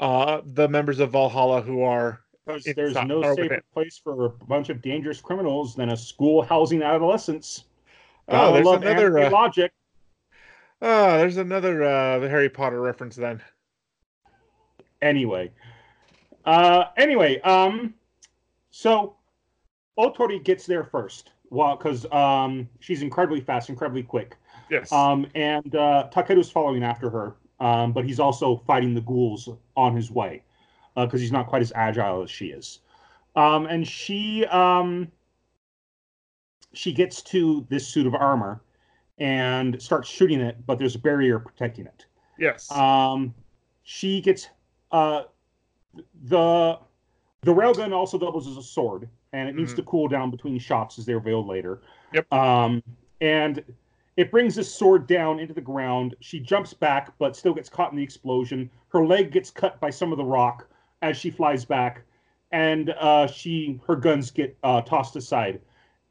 uh, the members of Valhalla who are because there's no or safer place for a bunch of dangerous criminals than a school housing adolescents. oh, there's another uh, logic. oh, there's another uh, the Harry Potter reference then. Anyway, uh, anyway, um, so Otori gets there first. Well, because um, she's incredibly fast, incredibly quick. Yes. Um, and uh, Takeru's following after her, um, but he's also fighting the ghouls on his way because he's not quite as agile as she is. Um, and she um, she gets to this suit of armor and starts shooting it, but there's a barrier protecting it. yes. Um, she gets uh, the the railgun also doubles as a sword, and it needs Mhm. to cool down between shots, as they revealed later. Yep. Um, and it brings this sword down into the ground. She jumps back, but still gets caught in the explosion. Her leg gets cut by some of the rock as she flies back, and uh, she her guns get uh, tossed aside,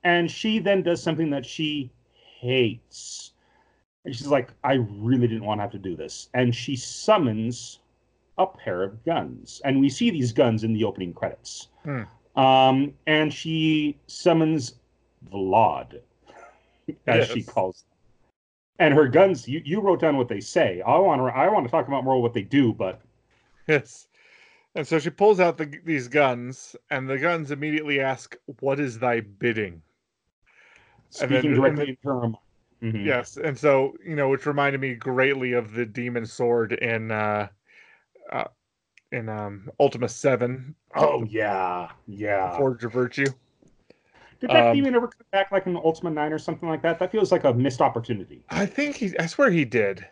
and she then does something that she hates. And she's like, I really didn't want to have to do this, and she summons a pair of guns, and we see these guns in the opening credits. Hmm. Um, and she summons Vlad, *laughs* as she calls them. And her guns, you, you wrote down what they say. I want to I want to talk about more what they do, but Yes. And so she pulls out the, these guns, and the guns immediately ask, "What is thy bidding?" And then- speaking directly then- into her mind. Mhm. Yes, and so you know, which reminded me greatly of the demon sword in uh, uh in um Ultima Seven. Oh yeah, yeah. Forge of Virtue. Did that um, demon ever come back like in Ultima Nine or something like that? That feels like a missed opportunity. I think he. I swear he did.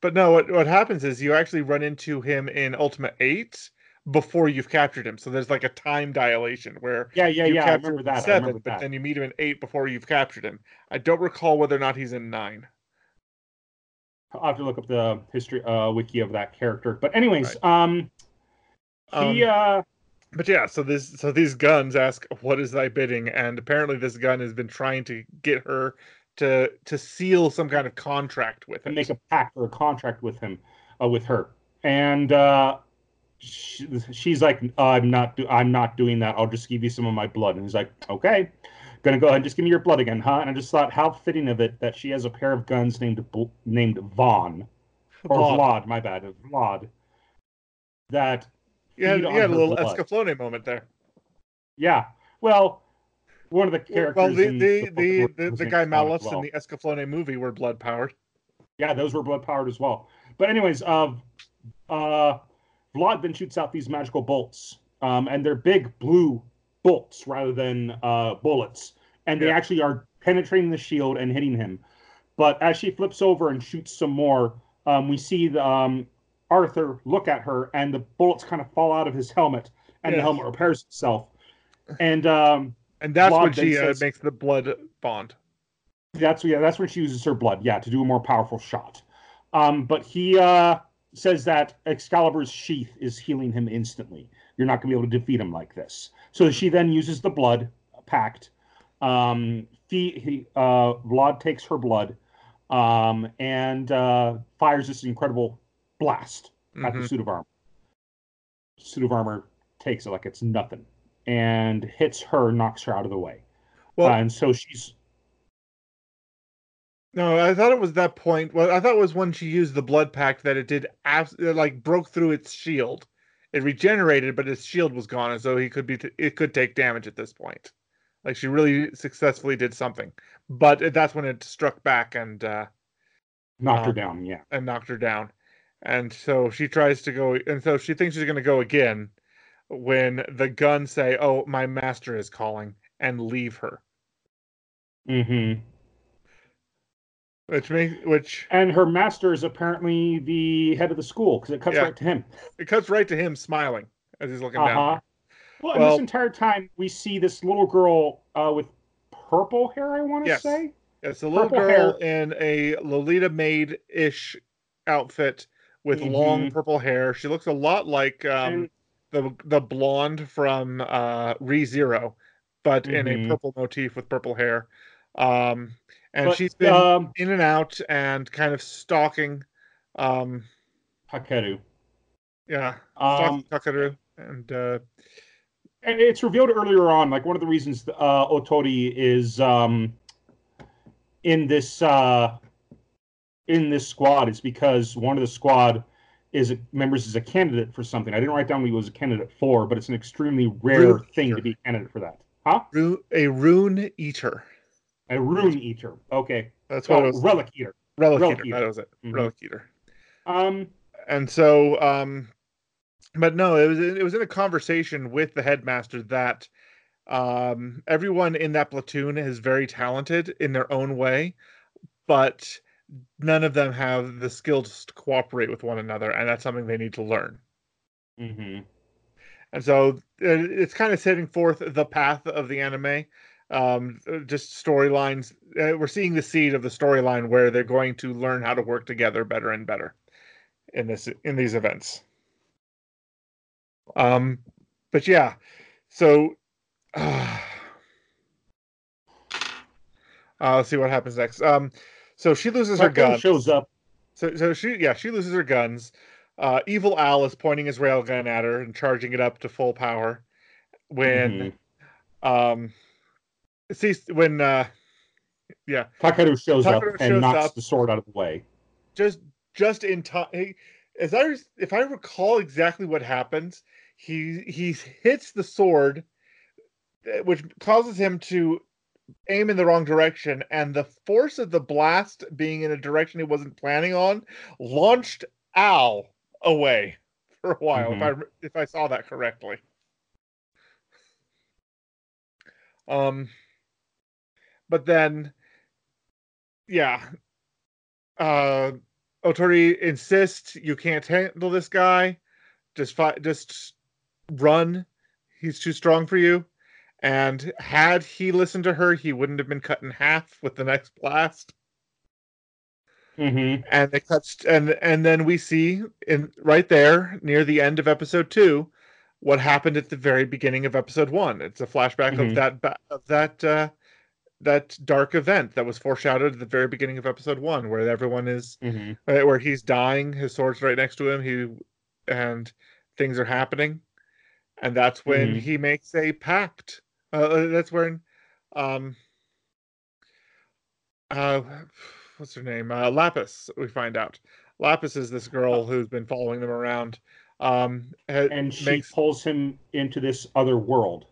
But no, what what happens is you actually run into him in Ultima Eight before you've captured him. So there's like a time dilation where Yeah, yeah, you yeah. I capture remember that. I seven, remember but that. then you meet him in eight before you've captured him. I don't recall whether or not he's in nine. I'll have to look up the history uh, wiki of that character. But anyways, um, he uh, But yeah, so this so these guns ask, "What is thy bidding?" And apparently, this gun has been trying to get her to to seal some kind of contract with it. make a pact or a contract with him, uh, with her, and uh, she, she's like, "I'm not, do- I'm not doing that. I'll just give you some of my blood." And he's like, "Okay, gonna go ahead and just give me your blood again, huh?" And I just thought, how fitting of it that she has a pair of guns named named Vaughn or Vlad. Vlad, my bad, Vlad. That You had, you had a little blood. Escaflowne moment there. Yeah. Well, one of the characters. Well, the the the, the, the guy Malus well. in the Escaflowne movie were blood powered. Yeah, those were blood powered as well. But anyways, uh, uh, Vlad then shoots out these magical bolts, um, and they're big blue bolts rather than uh, bullets, and they Yeah. actually are penetrating the shield and hitting him. But as she flips over and shoots some more, um, we see the, um, Arthur look at her, and the bullets kind of fall out of his helmet, and the helmet repairs itself. And um, *laughs* And that's Vlad when she uh, says- makes the blood bond. That's yeah. That's when she uses her blood. Yeah, to do a more powerful shot. Um, but he uh, says that Excalibur's sheath is healing him instantly. You're not going to be able to defeat him like this. So she then uses the blood pact. Um, he, he, uh, Vlad takes her blood um, and uh, fires this incredible blast at the Mhm. suit of armor. Suit of armor takes it like it's nothing and hits her, knocks her out of the way. Well, Uh, and so she's no, I thought it was that point. Well, I thought it was when she used the blood pact that it did abs- it, like broke through its shield. It regenerated, but its shield was gone, and so he could be t- it could take damage at this point. Like she really successfully did something, but that's when it struck back and uh, knocked her Um, down. Yeah. and knocked her down. And so she tries to go, and so she thinks she's going to go again when the guns say, "Oh, my master is calling," and leave her. Mm-hmm. Which makes which And her master is apparently the head of the school because it cuts Yeah. right to him. it cuts right to him smiling as he's looking Uh down. Well, and Well- this entire time we see this little girl uh, with purple hair. I want to Yes. say. It's a little Purple girl in a Lolita Maid ish outfit with long Mhm. purple hair. She looks a lot like um, the the blonde from uh, Re Zero, but in a Mhm. purple motif with purple hair. Um, and But, she's been um, in and out and kind of stalking um Takeru. yeah Um, stalking and uh and it's revealed earlier on, like one of the reasons uh, Otori is um, in this uh, in this squad is because one of the squad is a, members is a candidate for something. I didn't write down what he was a candidate for, but it's an extremely rare Rune thing eater. to be a candidate for that. Huh? a rune eater A rune eater. Okay. that's what Oh, it was relic eater. relic, relic eater, eater. that was it Mhm. relic eater Um, and so um but no it was it was in a conversation with the headmaster that um everyone in that platoon is very talented in their own way but none of them have the skills to cooperate with one another and that's something they need to learn mhm. and so uh, it's kind of setting forth the path of the anime um uh, just storylines uh, we're seeing the seed of the storyline where they're going to learn how to work together better and better in this in these events um but yeah, so uh, *sighs* uh, let's see what happens next. Um, so she loses her gun. shows up. So, so she, yeah, she loses her guns. Uh, Evil Al is pointing his railgun at her and charging it up to full power. When, Mhm. um, see, when, uh, yeah, Takeru shows up and knocks up. the sword out of the way. just, just in time. As I, if I recall exactly what happens, he he hits the sword, uh, which causes him to aim in the wrong direction, and the force of the blast being in a direction he wasn't planning on launched Al away for a while. If I if I saw that correctly. Um, but then, yeah, uh, Otori insists you can't handle this guy. Just fi- just run. He's too strong for you. And had he listened to her, he wouldn't have been cut in half with the next blast. Mm-hmm. And they cut, and and then we see in right there near the end of episode two, what happened at the very beginning of episode one. It's a flashback Mhm. of that of that uh, that dark event that was foreshadowed at the very beginning of episode one, where everyone is Mm-hmm. right, where he's dying, his sword's right next to him. He and things are happening, and that's when Mhm. he makes a pact. Uh, that's when, um, uh, what's her name? Uh, Lapis. We find out Lapis is this girl who's been following them around. Um, And she makes pulls him into this other world,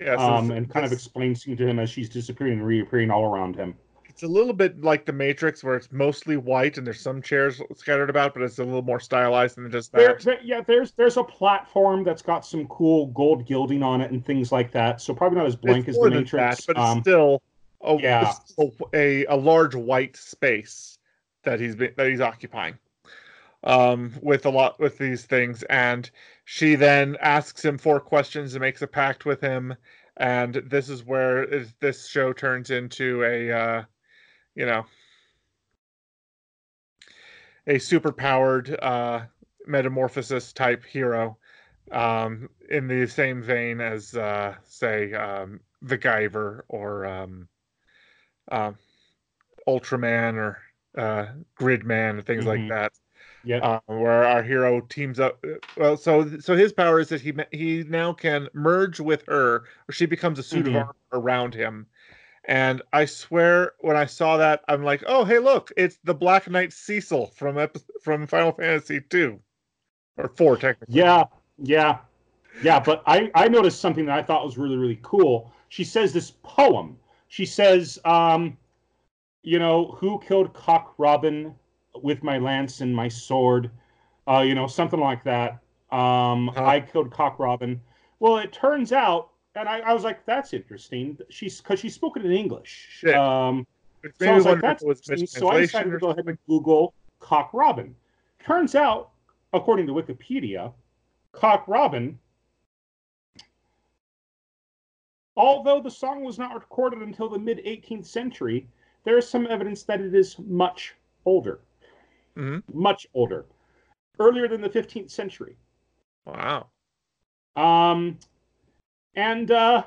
yeah, so um, and kind of this- explains to him as she's disappearing and reappearing all around him. It's a little bit like the Matrix, where it's mostly white and there's some chairs scattered about, but it's a little more stylized than just that. there- yeah, there's there's a platform that's got some cool gold gilding on it and things like that. So probably not as blank it's as the Matrix. that, but it's um, still a, yeah. it's a a large white space that he's been, that he's occupying um with a lot with these things and she then asks him four questions and makes a pact with him and this is where this show turns into a uh you know a super powered uh metamorphosis type hero um in the same vein as uh say um the Guyver or um um Ultraman or uh Gridman and things like Mhm. that yeah. uh, where our hero teams up. uh, Well, so so his power is that he he now can merge with her, or she becomes a suit Mhm. of armor around him. And I swear, when I saw that, I'm like, oh hey, look, it's the Black Knight Cecil from epi- from Final Fantasy two or four technically. Yeah, yeah, yeah. But I I noticed something that I thought was really really cool. She says this poem. She says, um, you know, who killed Cock Robin with my lance and my sword? Uh, you know, something like that. Um, Huh. I killed Cock Robin. Well, it turns out, and I, I was like, that's interesting. She's because she's spoken in English. Yeah. Um, so I was like, that's was interesting. So I decided to go ahead and Google Cock Robin. Turns out, according to Wikipedia, Cock Robin, although the song was not recorded until the mid 18th century, there is some evidence that it is much older. Mhm. Much older. Earlier than the 15th century. Wow. Um, and uh,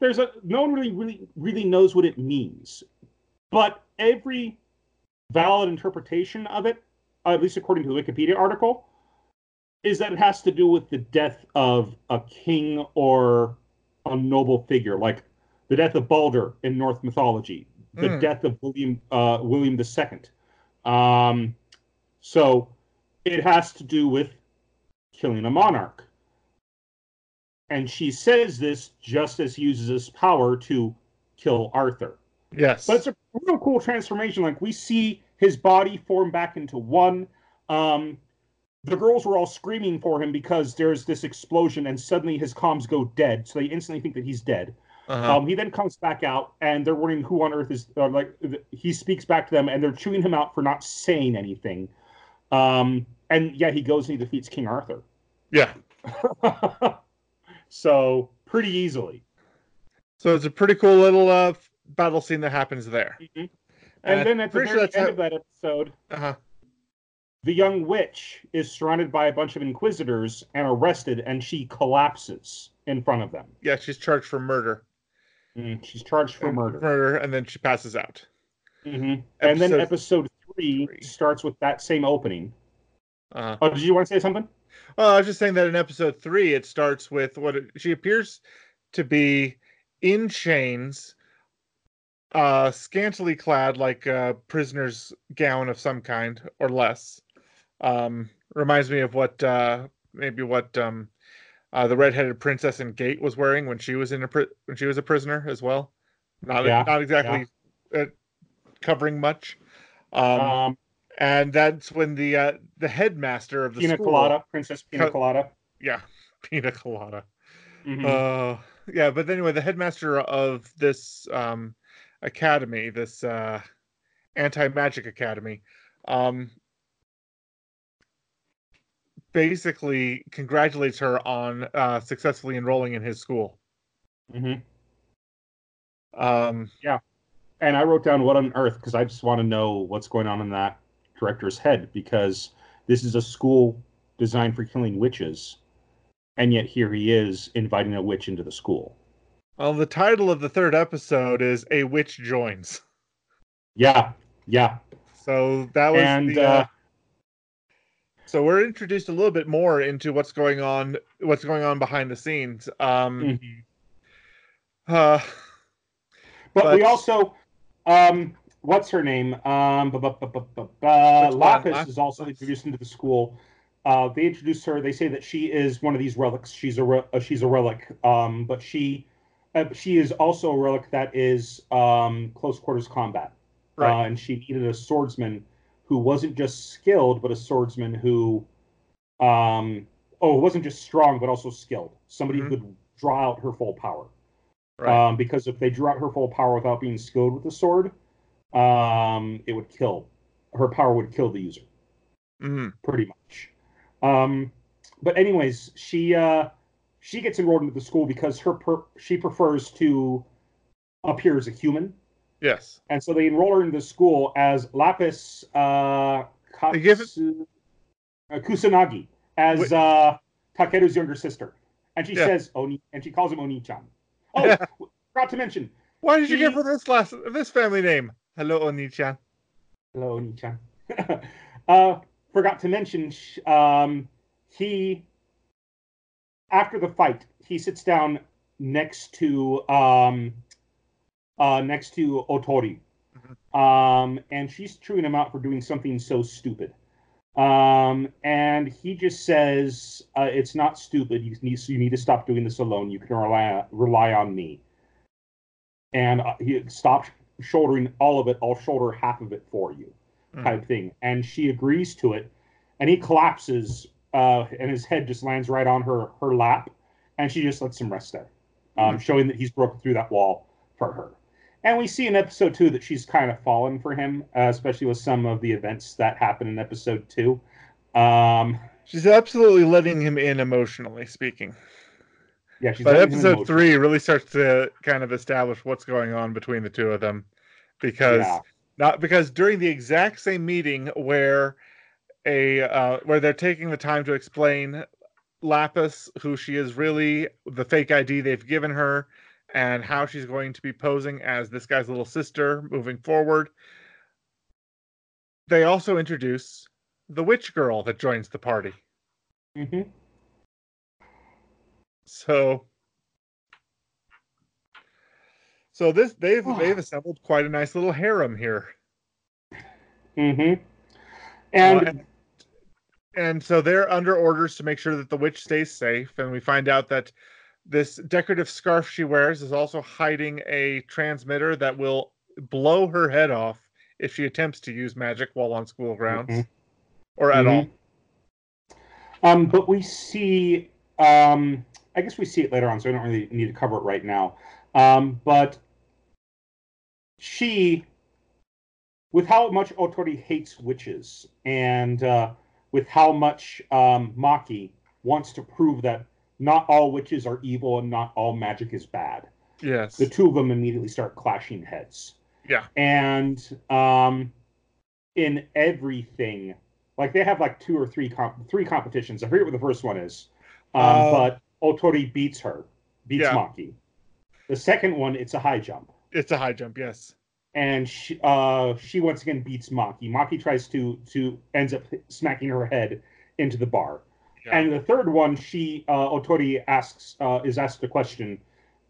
there's a no one really, really, really knows what it means, but every valid interpretation of it, at least according to the Wikipedia article, is that it has to do with the death of a king or a noble figure, like the death of Balder in Norse mythology, the Mm. death of William uh, William II. Um, so it has to do with killing a monarch. And she says this just as he uses his power to kill Arthur. Yes. But it's a real cool transformation. Like we see his body form back into one. Um, the girls were all screaming for him because there's this explosion, and suddenly his comms go dead. So they instantly think that he's dead. uh-huh. Um, he then comes back out, and they're wondering who on earth is uh, like. He speaks back to them, and they're chewing him out for not saying anything. Um, and yeah, he goes and he defeats King Arthur. yeah. *laughs* so pretty easily. So it's a pretty cool little uh battle scene that happens there. And then at the very sure end how- of that episode, Uh-huh. the young witch is surrounded by a bunch of inquisitors and arrested, and she collapses in front of them. Yeah, she's charged for murder. Mm, she's charged for And- murder. Murder, and then she passes out. hmm And then Episode three, three. starts with that same opening. Uh, Oh, did you want to say something? Well, I was just saying that in episode three, it starts with what it, she appears to be in chains, uh, scantily clad, like a prisoner's gown of some kind or less. Um, reminds me of what uh, maybe what um, uh, the redheaded princess in Gate was wearing when she was in a pri- when she was a prisoner as well. Not Yeah, not exactly uh, covering much. Um, Um, and that's when the uh, the headmaster of the Pina school, Colada, Princess Pina Colada. yeah, *laughs* pina colada. Mhm. Uh, yeah, but anyway, the headmaster of this um, academy, this uh, anti magic academy, um, basically congratulates her on uh, successfully enrolling in his school. Mhm. Um, yeah, And I wrote down what on earth because I just want to know what's going on in that director's head because this is a school designed for killing witches, and yet here he is inviting a witch into the school. well, the title of the third episode is "A Witch Joins," Yeah, yeah, so that was and the. uh, Uh, so we're introduced a little bit more into what's going on, what's going on behind the scenes. Um, mhm. uh, but, we also, um, what's her name? Um, bu- bu- bu- bu- bu- bu- Lapis is also introduced into the school. Uh, they introduce her. They say that she is one of these relics. She's a re- uh, she's a relic. Um, but she uh, she is also a relic that is um, close quarters combat. Right. Uh, and she needed a swordsman who wasn't just skilled, but a swordsman who, um, oh, wasn't just strong, but also skilled. Somebody Mhm. who could draw out her full power. right. Um, because if they drew out her full power without being skilled with the sword, um, it would kill. Her power would kill the user, Mhm. pretty much. Um, but anyways, she uh, she gets enrolled into the school because her per- she prefers to appear as a human, Yes. and so they enroll her into the school as Lapis uh, it- Katsu- uh, Kusanagi as Wait. uh, Takeru's younger sister, and she Yeah. says Oni, and she calls him Oni-chan. *laughs* Oh, forgot to mention. Why did you give He- her this last this family name? Hello, Oni-chan. Hello, Oni-chan. *laughs* uh, forgot to mention. Um, he after the fight, he sits down next to um, uh, next to Otori, um, and she's chewing him out for doing something so stupid. Um, and he just says, uh, "It's not stupid. You need you need to stop doing this alone. You can rely rely on me." And uh, he stopped shouldering all of it. I'll shoulder half of it for you, Mhm. type thing. And she agrees to it, and he collapses, uh, and his head just lands right on her her lap, and she just lets him rest there, um, showing that he's broken through that wall for her. And we see in episode two that she's kind of fallen for him, uh, especially with some of the events that happen in episode two. Um, She's absolutely letting him in emotionally speaking. Yeah, she's But episode three really starts to kind of establish what's going on between the two of them, because Yeah. not because during the exact same meeting where a uh, where they're taking the time to explain Lapis who she is really, the fake ID they've given her, and how she's going to be posing as this guy's little sister moving forward. They also introduce the witch girl that joins the party. Mhm. So So this they've they've assembled quite a nice little harem here. Mm-hmm. Uh, And and, and so they're under orders to make sure that the witch stays safe and we find out that this decorative scarf she wears is also hiding a transmitter that will blow her head off if she attempts to use magic while on school grounds Mhm. or at all. Mhm. Um, but we see, um, I guess we see it later on, so I don't really need to cover it right now. Um, but she, with how much Otori hates witches, and uh, with how much um, Maki wants to prove that not all witches are evil and not all magic is bad, Yes. the two of them immediately start clashing heads. Yeah. And um, in everything like they have like two or three comp- three competitions. I forget what the first one is, um, Uh, but Otori beats her, beats Yeah. Maki. The second one, it's a high jump, It's a high jump, yes. and she, uh, she once again beats Maki. Maki tries to to ends up smacking her head into the bar. Yeah. And the third one, she uh, Otori asks uh, is asked a question,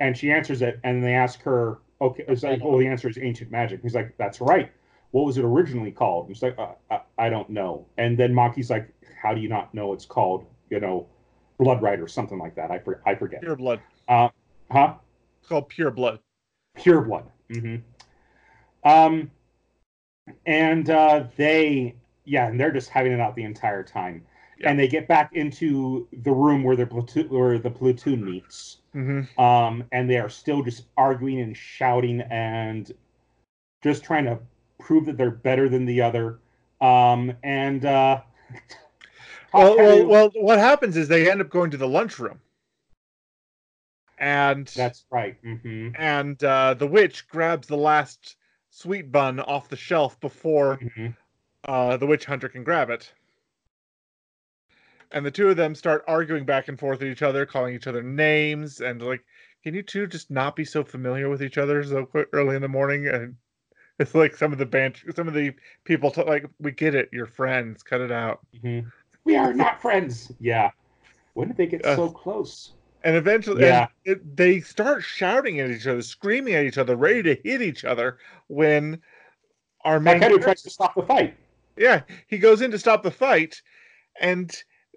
and she answers it, and they ask her, okay, it's like, oh, the answer is ancient magic. He's like, that's right. What was it originally called? He's like, uh, I, I don't know. And then Maki's like, how do you not know it's called? You know, Blood Right or something like that. I for, I forget. Pure blood. Uh, huh? It's called pure blood. Pure Blood. Mm-hmm. Um, and uh, they, yeah, and they're just having it out the entire time. Yeah. And they get back into the room where the platoon, where the platoon meets. hmm um, and they are still just arguing and shouting and just trying to prove that they're better than the other. Um, and uh, *laughs* Well, well, well, what happens is they end up going to the lunchroom, and that's right. hmm and uh, the witch grabs the last sweet bun off the shelf before hmm uh, the witch hunter can grab it. And the two of them start arguing back and forth with each other, calling each other names, and like, can you two just not be so familiar with each other so early in the morning? And it's like some of the band, some of the people t- like, we get it, you're friends, cut it out. hmm We are not friends. Yeah. When did they get Uh, so close? And eventually, Yeah. and it, they start shouting at each other, screaming at each other, ready to hit each other. When our main tries to stop the fight. Yeah, he goes in to stop the fight, and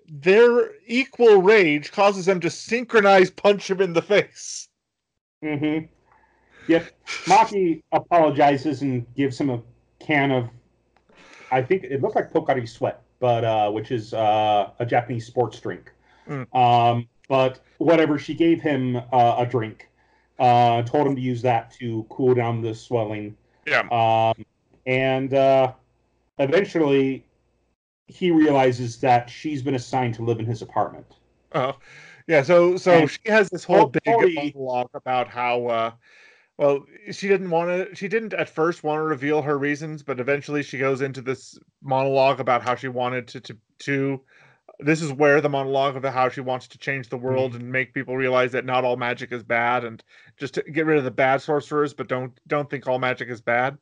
their equal rage causes them to synchronize punch him in the face. Mm-hmm. Yep. Maki apologizes and gives him a can of, I think it looked like Pocari Sweat, but uh, which is uh, a Japanese sports drink. Mm. Um, but whatever, she gave him uh, a drink. Uh, told him to use that to cool down the swelling. Yeah. Um, and uh, eventually, he realizes that she's been assigned to live in his apartment. Oh, yeah. So, so And she has this whole big monologue about how, uh, well, she didn't want to. She didn't at first want to reveal her reasons, but eventually she goes into this monologue about how she wanted to to to. This is where the monologue of how she wants to change the world and make people realize that not all magic is bad, and just to get rid of the bad sorcerers, but don't don't think all magic is bad.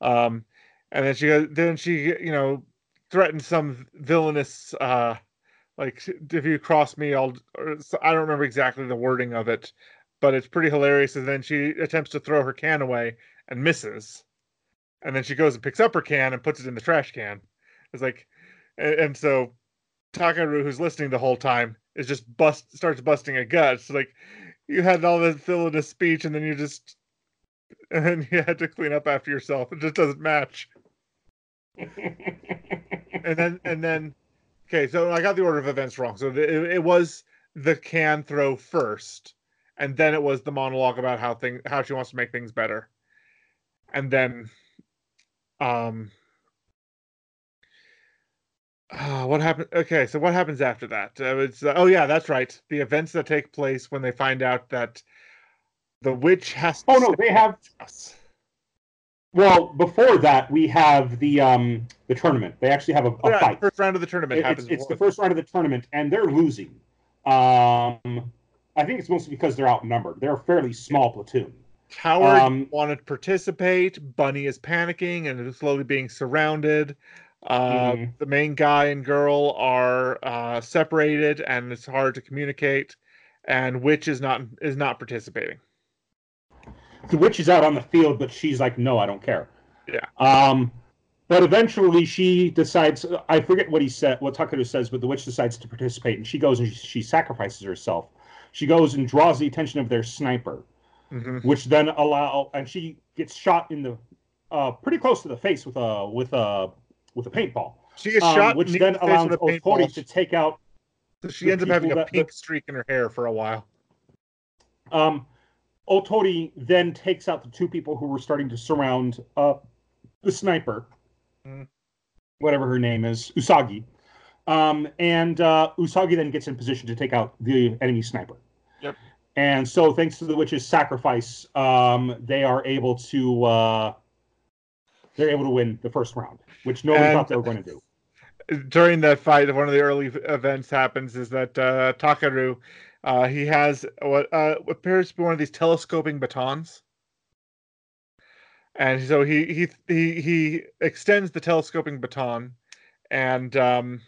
Um, and then she goes, then she you know threatens some villainous uh like if you cross me i'll i don't remember exactly the wording of it but it's pretty hilarious. And then she attempts to throw her can away and misses. And then she goes and picks up her can and puts it in the trash can. It's like and, and so takaru who's listening the whole time is just bust starts busting a gut. It's like you had all this villainous speech and then you just *laughs* and then you had to clean up after yourself. It just doesn't match. And then and then okay so i got the order of events wrong. So it, it was the can throw first and then it was the monologue about how thing how she wants to make things better and then um uh, what happened okay so what happens after that uh, it's uh, oh yeah that's right the events that take place when they find out that the witch has to Oh no, they have us. Well, before that, we have the um the tournament. They actually have a, a Yeah, fight. first round of the tournament It- it's happens it's the first round of the tournament, and they're losing. Um, I think it's mostly because they're outnumbered. They're a fairly small platoon. Howard Um, wanted to participate. Bunny is panicking and is slowly being surrounded. Uh, Mhm. The main guy and girl are uh, separated, and it's hard to communicate. And Witch is not is not participating. The witch is out on the field, but she's like, "No, I don't care." Yeah. Um, but eventually, she decides. I forget what he said, what Takaru says, but the witch decides to participate, and she goes and she, she sacrifices herself. She goes and draws the attention of their sniper. hmm which then allow and she gets shot in the uh, pretty close to the face with a with a with a paintball. She is um, shot, which in the then allows a to take out. So she the ends up having a pink streak in her hair for a while. Um, Otori then takes out the two people who were starting to surround uh, the sniper, Mm. whatever her name is, Usagi. Um, and uh, Usagi then gets in position to take out the enemy sniper. Yep. And so, thanks to the witch's sacrifice, um, they are able to uh, they're able to win the first round, which nobody And- thought they were going to do. during that fight, one of the early events happens is that uh, Takeru, uh, he has what uh, appears to be one of these telescoping batons, and so he he he he extends the telescoping baton, and um,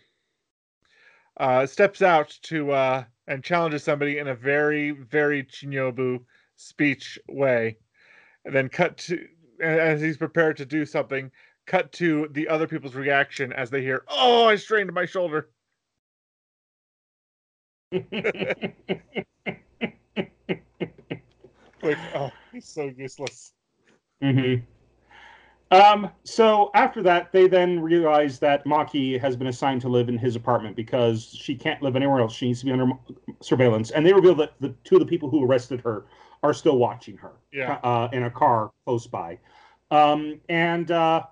uh, steps out to uh, and challenges somebody in a very very chuunibyou speech way, and then cut to as he's prepared to do something cut to the other people's reaction as they hear, "Oh, I strained my shoulder." *laughs* like, oh, he's so useless. Mm-hmm. Um, so after that, they then realize that Maki has been assigned to live in his apartment because she can't live anywhere else. She needs to be under surveillance. And they reveal that the two of the people who arrested her are still watching her Yeah. uh, in a car close by. Um, and uh,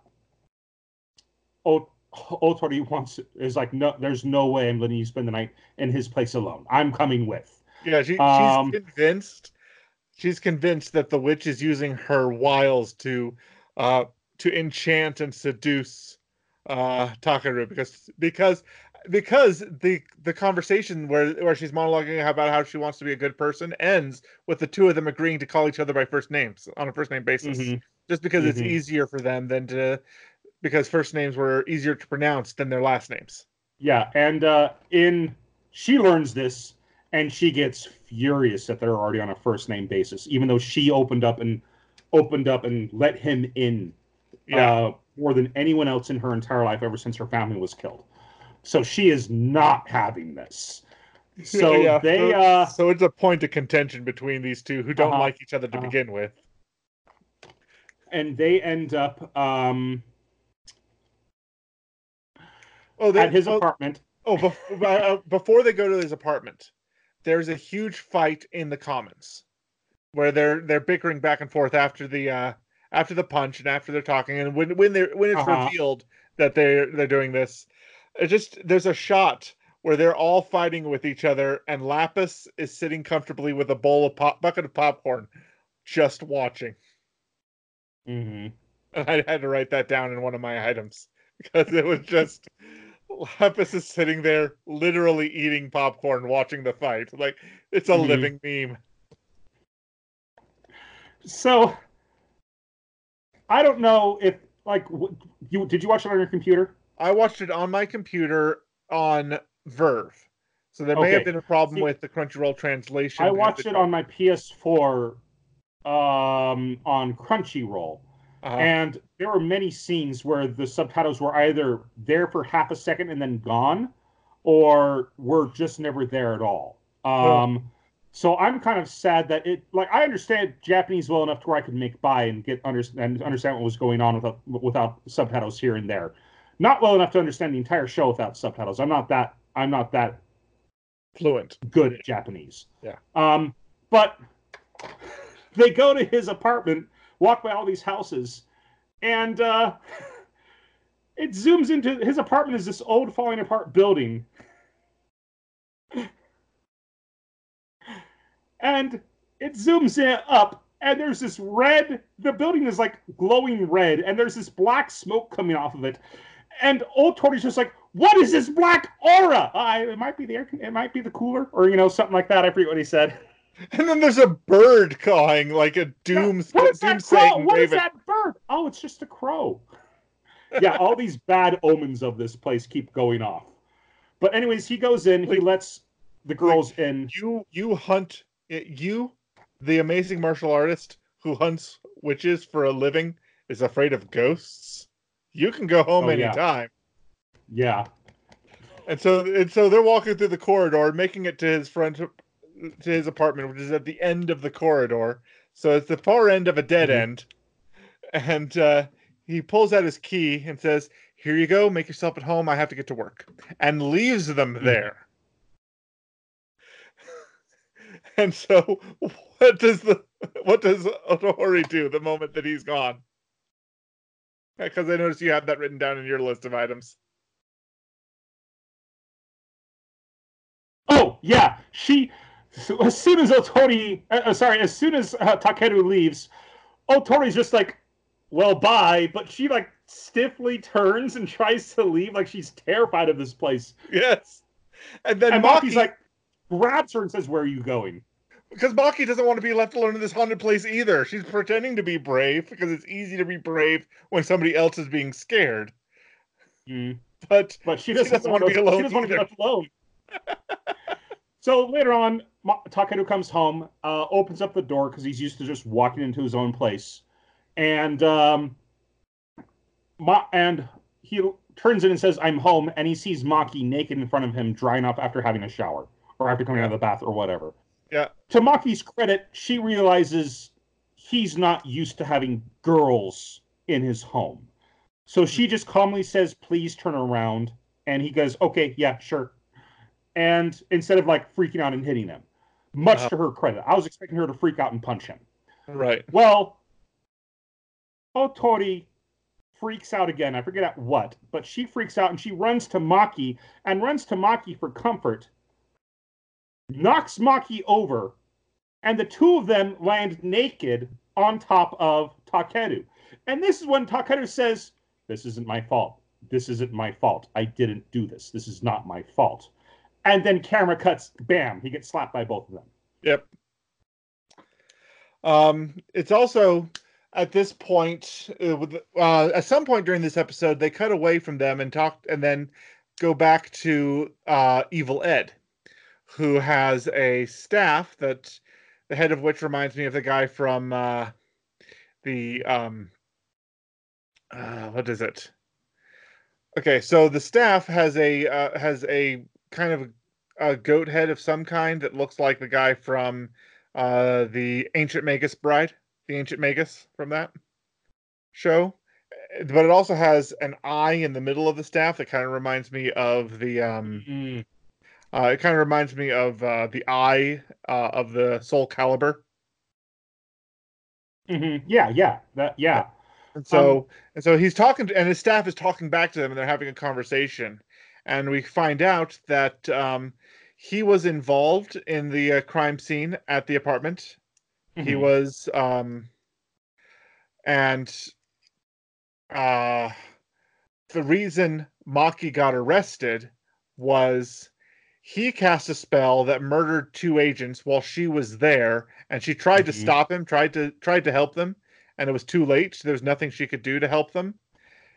Otori wants is like, no, there's no way I'm letting you spend the night in his place alone. I'm coming with. Yeah, she, Um, she's convinced. She's convinced that the witch is using her wiles to, uh, to enchant and seduce, uh, Takeru because because because the the conversation where where she's monologuing about how she wants to be a good person ends with the two of them agreeing to call each other by first names on a first name basis, Mhm. just because it's Mhm. easier for them than to because first names were easier to pronounce than their last names. Yeah, and uh, in she learns this, and she gets furious that they're already on a first name basis, even though she opened up and opened up and let him in Yeah. uh, more than anyone else in her entire life ever since her family was killed. So she is not having this. *laughs* So Yeah, they so, uh, so it's a point of contention between these two who don't Uh-huh, like each other to uh-huh. begin with. and they end up um, Oh, they, at his oh, apartment. oh bef- *laughs* uh, before they go to his apartment, there's a huge fight in the commons where they're they're bickering back and forth after the uh, after the punch and after they're talking, and when when they when it's Uh-huh. revealed that they're they're doing this, it just there's a shot where they're all fighting with each other, and Lapis is sitting comfortably with a bowl of pop bucket of popcorn, just watching. Mm-hmm. And *laughs* I had to write that down in one of my items *laughs* because it was just Lapis is sitting there literally eating popcorn watching the fight. Like it's a Mhm. living meme. So I don't know if like you did you watch it on your computer? I watched it on my computer on VRV. So there may have been a problem See, with the Crunchyroll translation. I watched it on my PS4 um, on Crunchyroll, uh and there were many scenes where the subtitles were either there for half a second and then gone, or were just never there at all. Um, So I'm kind of sad that it like I understand Japanese well enough to where I could make by and get understand understand what was going on without without subtitles here and there. Not well enough to understand the entire show without subtitles. I'm not that I'm not that fluent. good at Japanese. Yeah. Um, but they go to his apartment, walk by all these houses, and uh, *laughs* it zooms into his apartment is this old falling apart building. And it zooms in up, and there's this red. The building is like glowing red, and there's this black smoke coming off of it. And Otori's just like, "What is this black aura? Uh, it might be the air. It might be the cooler, or you know, something like that. I forget what he said. *laughs* And then there's a bird cawing like a doom What is doom that crow? What is that bird? Oh, it's just a crow. yeah, all these bad omens of this place keep going off. But anyways, he goes in. He lets the girls in. You you hunt you the amazing martial artist who hunts witches for a living is afraid of ghosts. You can go home Oh, yeah. anytime. Yeah. And so and so they're walking through the corridor, making it to his front to his apartment, which is at the end of the corridor. So it's the far end of a dead Mhm. end. And uh, he pulls out his key and says, "Here you go. Make yourself at home. I have to get to work," and leaves them Mhm. there. And so, what does the what does Otori do the moment that he's gone? Because I noticed you have that written down in your list of items. Oh yeah, she. So as soon as Otori, uh, uh, sorry, as soon as uh, Takeru leaves, Otori's just like, "Well, bye." But she like stiffly turns and *laughs* tries to leave, like she's terrified of this place. Yes. And then And Maki, like grabs her and says, "Where are you going?" Because Maki doesn't want to be left alone in this haunted place either. She's pretending to be brave because it's easy to be brave when somebody else is being scared. But But she She doesn't, doesn't want wanna be alone She doesn't want to be left alone. *laughs* so later on, Ma- Takeru comes home, uh, opens up the door because he's used to just walking into his own place, and um, Ma- and he turns in and says, "I'm home," and he sees Maki naked in front of him, drying up after having a shower or after coming out of the bath or whatever. Yeah. To Maki's credit, she realizes he's not used to having girls in his home. So she just calmly says, please turn around. And he goes, okay, yeah, sure. And instead of like freaking out and hitting him, much Uh-huh. to her credit, I was expecting her to freak out and punch him. right. Well, Otori freaks out again. I forget at what, but she freaks out and she runs to Maki and runs to Maki for comfort, knocks Maki over, and the two of them land naked on top of Takeru. And this is when Takeru says, This isn't my fault. This isn't my fault. I didn't do this. This is not my fault. And then camera cuts, bam, he gets slapped by both of them. Yep. Um, it's also at this point, uh, uh, at some point during this episode, they cut away from them and talk, and then go back to uh, Evil Ed, who has a staff that the head of which reminds me of the guy from uh, the um, uh, what is it? Okay, so the staff has a uh, has a kind of a goat head of some kind that looks like the guy from uh, the Ancient Magus Bride, the Ancient Magus from that show. But it also has an eye in the middle of the staff that kind of reminds me of the. Um, uh, it kind of reminds me of uh, the eye uh, of the Soul Calibur. Mhm. Yeah, yeah, that, yeah. And so and so he's talking to, and his staff is talking back to them and they're having a conversation. And we find out that um, he was involved in the uh, crime scene at the apartment. He Mhm. was um and uh the reason Maki got arrested was he cast a spell that murdered two agents while she was there and she tried to Mhm. stop him tried to tried to help them and it was too late there was nothing she could do to help them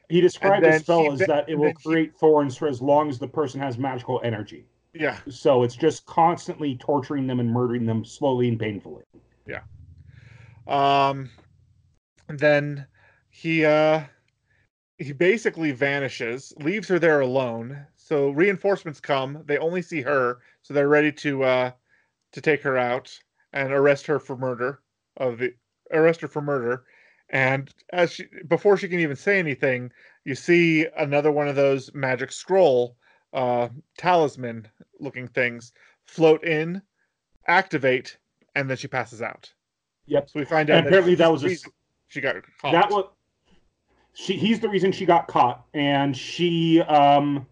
He described the spell as that it will he- create thorns for as long as the person has magical energy. yeah So it's just constantly torturing them and murdering them slowly and painfully. Yeah. Um then he uh he basically vanishes leaves her there alone so reinforcements come they only see her so they're ready to uh to take her out and arrest her for murder of the arrest her for murder and as she before she can even say anything you see another one of those magic scroll uh talisman looking things float in activate and then she passes out Yep. so we find out And apparently she's that was a, she got caught. that was she. He's the reason she got caught, and she um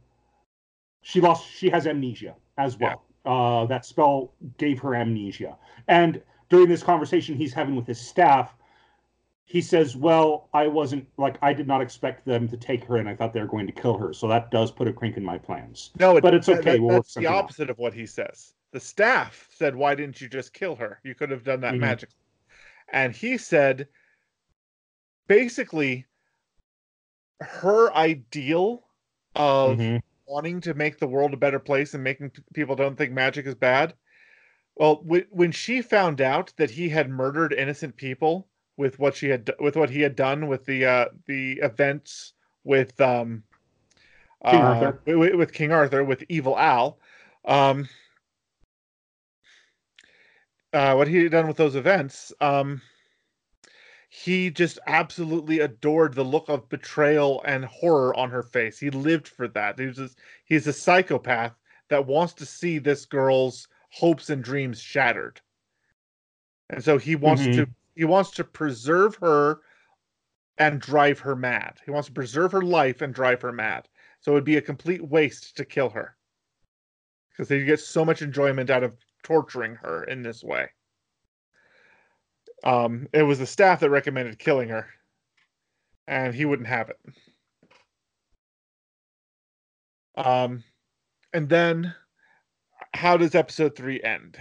she lost. She has amnesia as well. Uh, that spell gave her amnesia, and during this conversation he's having with his staff. He says, "Well, I wasn't like I did not expect them to take her, and I thought they were going to kill her. So that does put a crink in my plans." no, it- but it's okay, that- we'll that's the something out. opposite of what he says. The staff said, "Why didn't you just kill her? You could have done that Mhm. magic." And he said, basically, her ideal of Mhm. Wanting to make the world a better place and making people don't think magic is bad. Well, w- when she found out that he had murdered innocent people with what she had with what he had done with the uh, the events with um, King uh, Arthur. wi- with, King Arthur with Evil Al, um, uh, what he had done with those events, um, he just absolutely adored the look of betrayal and horror on her face. He lived for that. He was just, he's a psychopath that wants to see this girl's hopes and dreams shattered. And so he wants Mhm. to he wants to preserve her and drive her mad. He wants to preserve her life and drive her mad. So it would be a complete waste to kill her. Because he gets so much enjoyment out of torturing her in this way. Um, it was the staff that recommended killing her, and he wouldn't have it. Um, and then how does episode three end?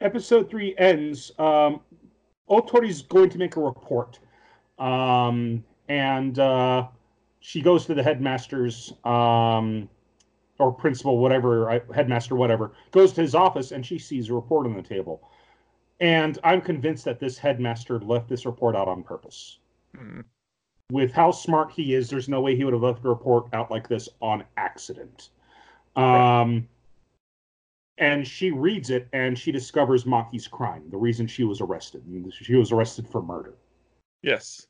Episode three ends. Um, Otori's going to make a report, um, and uh, she goes to the headmaster's um, or principal, whatever, headmaster, whatever, goes to his office, and she sees a report on the table. And I'm convinced that this headmaster left this report out on purpose. Hmm. With how smart he is, there's no way he would have left a report out like this on accident. Um, and she reads it and she discovers Maki's crime, the reason she was arrested. She was arrested for murder. Yes.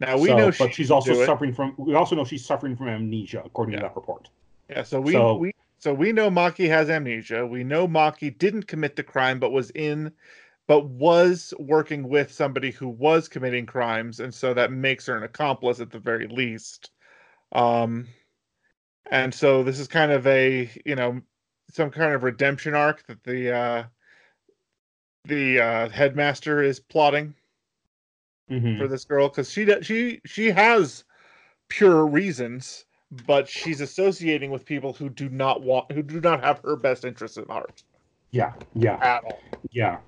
Now we So- know, but she she's also suffering from. We also know she's suffering from amnesia, according Yeah. to that report. Yeah, so we So- we so we know Maki has amnesia. We know Maki didn't commit the crime, but was in, but was working with somebody who was committing crimes, and so that makes her an accomplice at the very least. Um, and so this is kind of a you know some kind of redemption arc that the uh, the uh, headmaster is plotting Mhm. for this girl because she she she has pure reasons, but she's associating with people who do not want who do not have her best interests at heart Yeah, yeah, at all. yeah.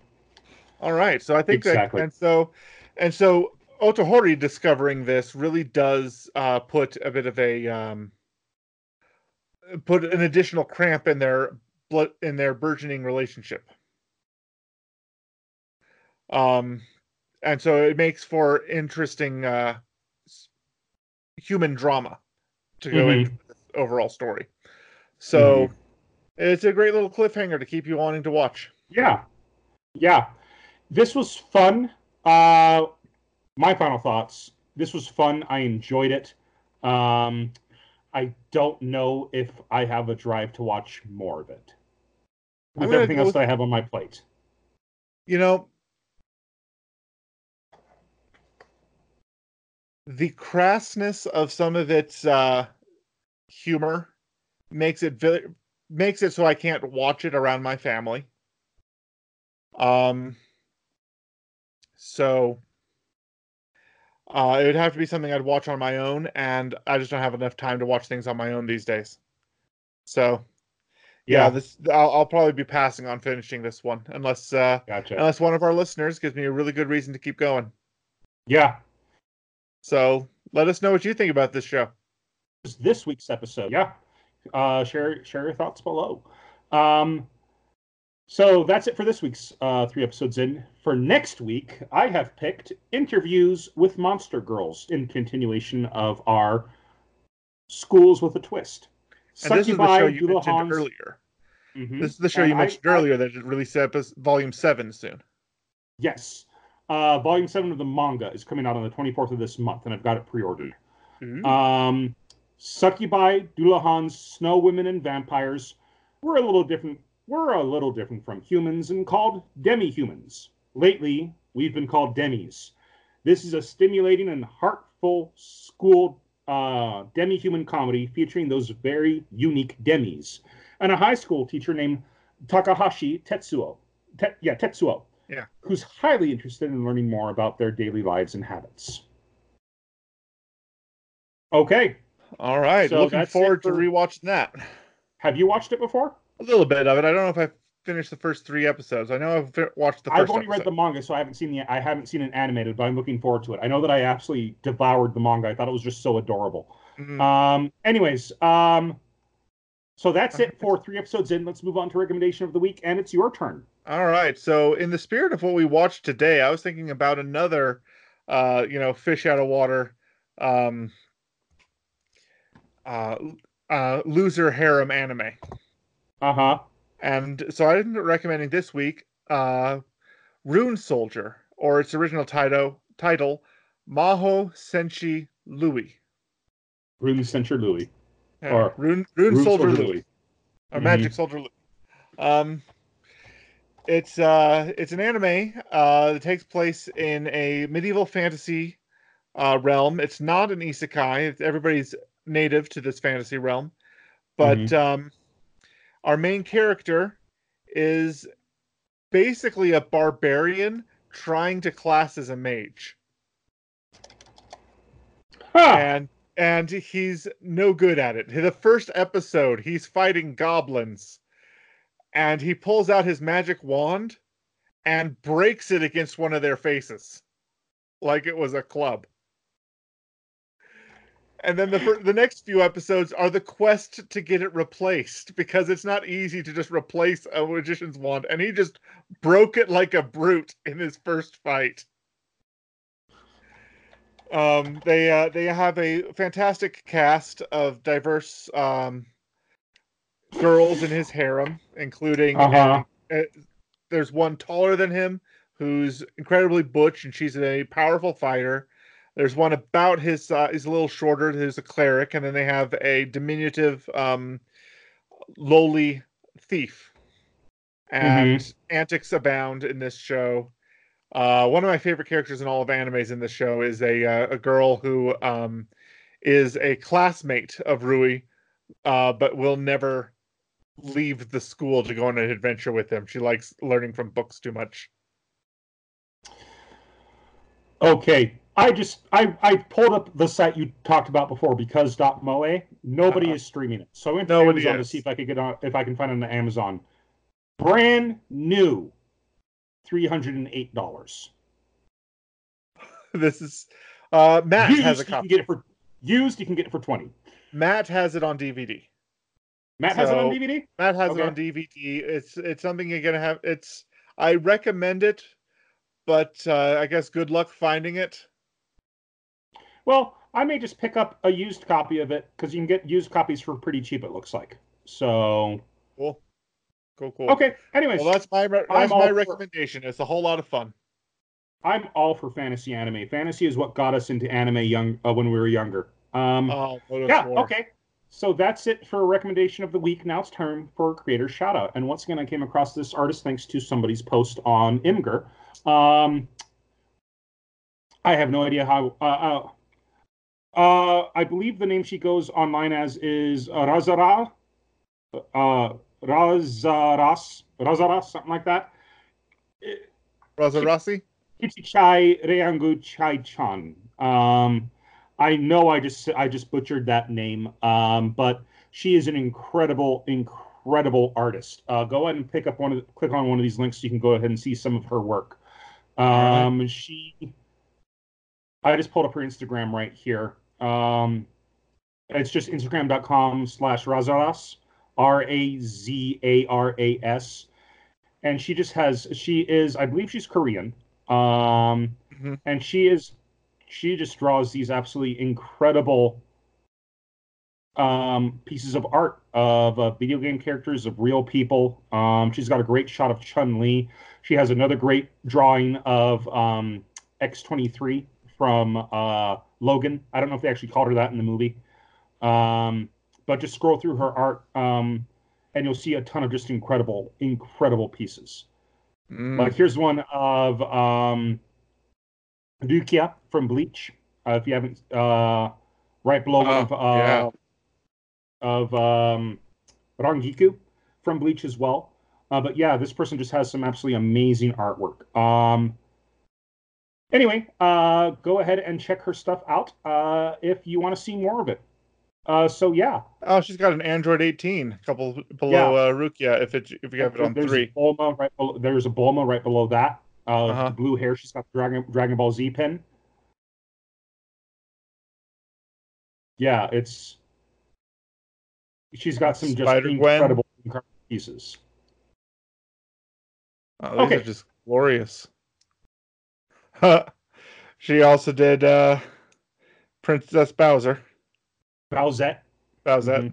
All right, so I think Exactly. that and so and so Otori discovering this really does uh, put a bit of a um, put an additional cramp in their blood in their burgeoning relationship. Um, and so it makes for interesting uh, human drama to go Mhm. into this overall story. So it's a great little cliffhanger to keep you wanting to watch. Yeah, yeah. This was fun. Uh, my final thoughts. This was fun. I enjoyed it. Um, I don't know if I have a drive to watch more of it. With everything else with- that I have on my plate. You know, the crassness of some of its uh, humor makes it very makes it so I can't watch it around my family. Um, so uh, it would have to be something I'd watch on my own, and I just don't have enough time to watch things on my own these days. So, yeah, Yeah, this I'll, I'll probably be passing on finishing this one unless uh, gotcha. unless one of our listeners gives me a really good reason to keep going. yeah, So let us know what you think about this show. This week's episode. Yeah. Uh, share share your thoughts below. Um, so that's it for this week's uh, three episodes in. For next week, I have picked interviews with Monster Girls in continuation of our Schools with a Twist. And this is the show you Dula mentioned Hans- earlier. Mhm. This is the show And you I- mentioned I- earlier that it released episode, volume seven soon. Yes. Uh, volume seven of the manga is coming out on the 24th of this month, and I've got it pre-ordered. Ooh. Um, Succubi, Dullahans, Snow Women, and Vampires were a little different. We're a little different from humans and called demi-humans. Lately, we've been called demis. This is a stimulating and heartful school uh, demi-human comedy featuring those very unique demis and a high school teacher named Takahashi Tetsuo. Te- yeah, Tetsuo. Yeah. Who's highly interested in learning more about their daily lives and habits. Okay. All right, so looking forward to rewatching that. Have you watched it before? A little bit of it. I don't know if I finished the first three episodes. I know I've watched the 1st I've only read the manga, so I haven't seen the I haven't seen it animated, but I'm looking forward to it. I know that I absolutely devoured the manga. I thought it was just so adorable. Mhm. Um, anyways, um, so that's it for three episodes in. Let's move on to recommendation of the week, and it's your turn. All right. So, in the spirit of what we watched today, I was thinking about another, uh, you know, fish out of water, um, uh, uh, loser harem anime. Uh huh. And so I'm recommending this week uh, Rune Soldier, or its original title, title Maho Senshi Louis. Rune Censure Louis. Uh, Or Rune, Rune, Rune Soldier, Soldier Louis. Or Mhm. Magic Soldier Louis. Um, it's uh, it's an anime uh, that takes place in a medieval fantasy uh, realm. It's not an isekai. It's, everybody's native to this fantasy realm, but um, our main character is basically a barbarian trying to class as a mage Huh. and and he's no good at it. The first episode, he's fighting goblins, and he pulls out his magic wand and breaks it against one of their faces, like it was a club. And then the the next few episodes are the quest to get it replaced because it's not easy to just replace a magician's wand, and he just broke it like a brute in his first fight. Um, they uh, they have a fantastic cast of diverse um, girls in his harem, including Uh-huh. uh, there's one taller than him who's incredibly butch, and she's a powerful fighter. There's one about his uh, he's a little shorter, who's a cleric, and then they have a diminutive, um, lowly thief. And antics abound in this show. Uh, one of my favorite characters in all of animes in this show is a uh, a girl who um, is a classmate of Rui, uh, but will never leave the school to go on an adventure with him. She likes learning from books too much. Okay, I just I I pulled up the site you talked about before because .moe. Nobody Uh-huh. is streaming it, so I went to Nobody Amazon to see if I could get on if I can find it on Amazon. Brand new, three hundred and eight dollars. *laughs* this is uh, Matt Used, has a copy. you can get it for used. You can get it for twenty. Matt has it on DVD. Matt has it on DVD. Matt has Okay. it on DVD. It's it's something you're gonna have. It's I recommend it, but uh, I guess good luck finding it. Well, I may just pick up a used copy of it because you can get used copies for pretty cheap. It looks like. So Cool, cool, cool. okay. Anyways, Well, that's my I'm that's my for- recommendation. It's a whole lot of fun. I'm all for fantasy anime. Fantasy is what got us into anime young uh, when we were younger. Um, Oh, yeah. Okay. So that's it for a recommendation of the week. Now it's time for a creator shout out. And once again, I came across this artist thanks to somebody's post on Imgur. Um, I have no idea how. Uh, uh, uh, I believe the name she goes online as is Razara, uh, Razaras, Razaras, something like that. Raza Rossi. Kichichai Reangu Chai Chan. Um, I know I just I just butchered that name, um, but she is an incredible, incredible artist. Uh, go ahead and pick up one of the, click on one of these links so you can go ahead and see some of her work. Um, She, I just pulled up her Instagram right here. Um, it's just Instagram.com slash Razaras, R A Z A R A S, and she just has she is I believe she's Korean um, Mhm. and she is she just draws these absolutely incredible um, pieces of art of uh, video game characters of real people. Um, she's got a great shot of Chun Li. She has another great drawing of um, X23 from uh, Logan. I don't know if they actually called her that in the movie, um, but just scroll through her art um, and you'll see a ton of just incredible, incredible pieces. Mm. Like here's one of um, Rukia from Bleach. Uh, if you haven't, uh, right below one Oh, of uh, yeah. Of um, Rangiku from Bleach as well. Uh, but yeah, this person just has some absolutely amazing artwork. Um, anyway, uh, go ahead and check her stuff out uh, if you want to see more of it. Uh, so yeah, Oh, she's got an Android 18, a couple below uh, Rukia. If it if you have it on there's three. Bulma right below, there's a Bulma right below that. Uh, Uh-huh. Blue hair. She's got the Dragon Dragon Ball Z pin. Yeah, it's. She's got some just incredible, incredible pieces. Oh, these Okay. are just glorious. *laughs* she also did uh, Princess Bowser. Bowsette. Bowsette. Mhm.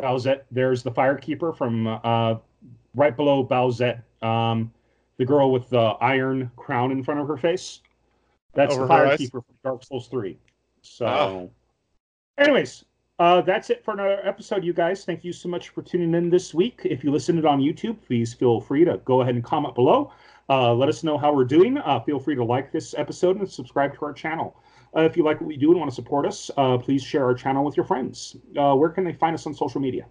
Bowsette. There's the Firekeeper from uh, right below Bowsette. Um, the girl with the iron crown in front of her face. That's Over the? Firekeeper from Dark Souls 3. So, Ah. anyways, uh, that's it for another episode, you guys. Thank you so much for tuning in this week. If you listened on YouTube, please feel free to go ahead and comment below. Uh, let us know how we're doing. Uh, feel free to like this episode and subscribe to our channel. Uh, if you like what we do and want to support us, uh, please share our channel with your friends. Uh, where can they find us on social media?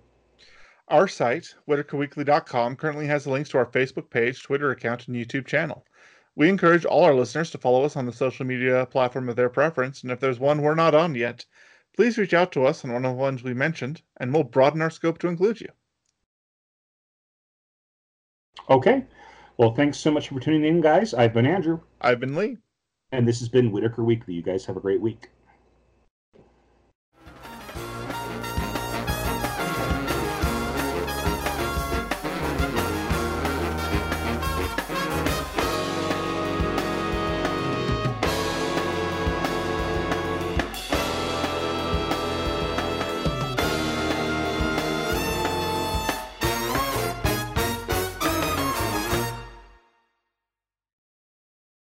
Our site, whitakerweekly.com, currently has links to our Facebook page, Twitter account, and YouTube channel. We encourage all our listeners to follow us on the social media platform of their preference, and if there's one we're not on yet, please reach out to us on one of the ones we mentioned, and we'll broaden our scope to include you. Okay. Well, thanks so much for tuning in, guys. I've been Andrew. I've been Lee. And this has been Whitaker Weekly. You guys have a great week.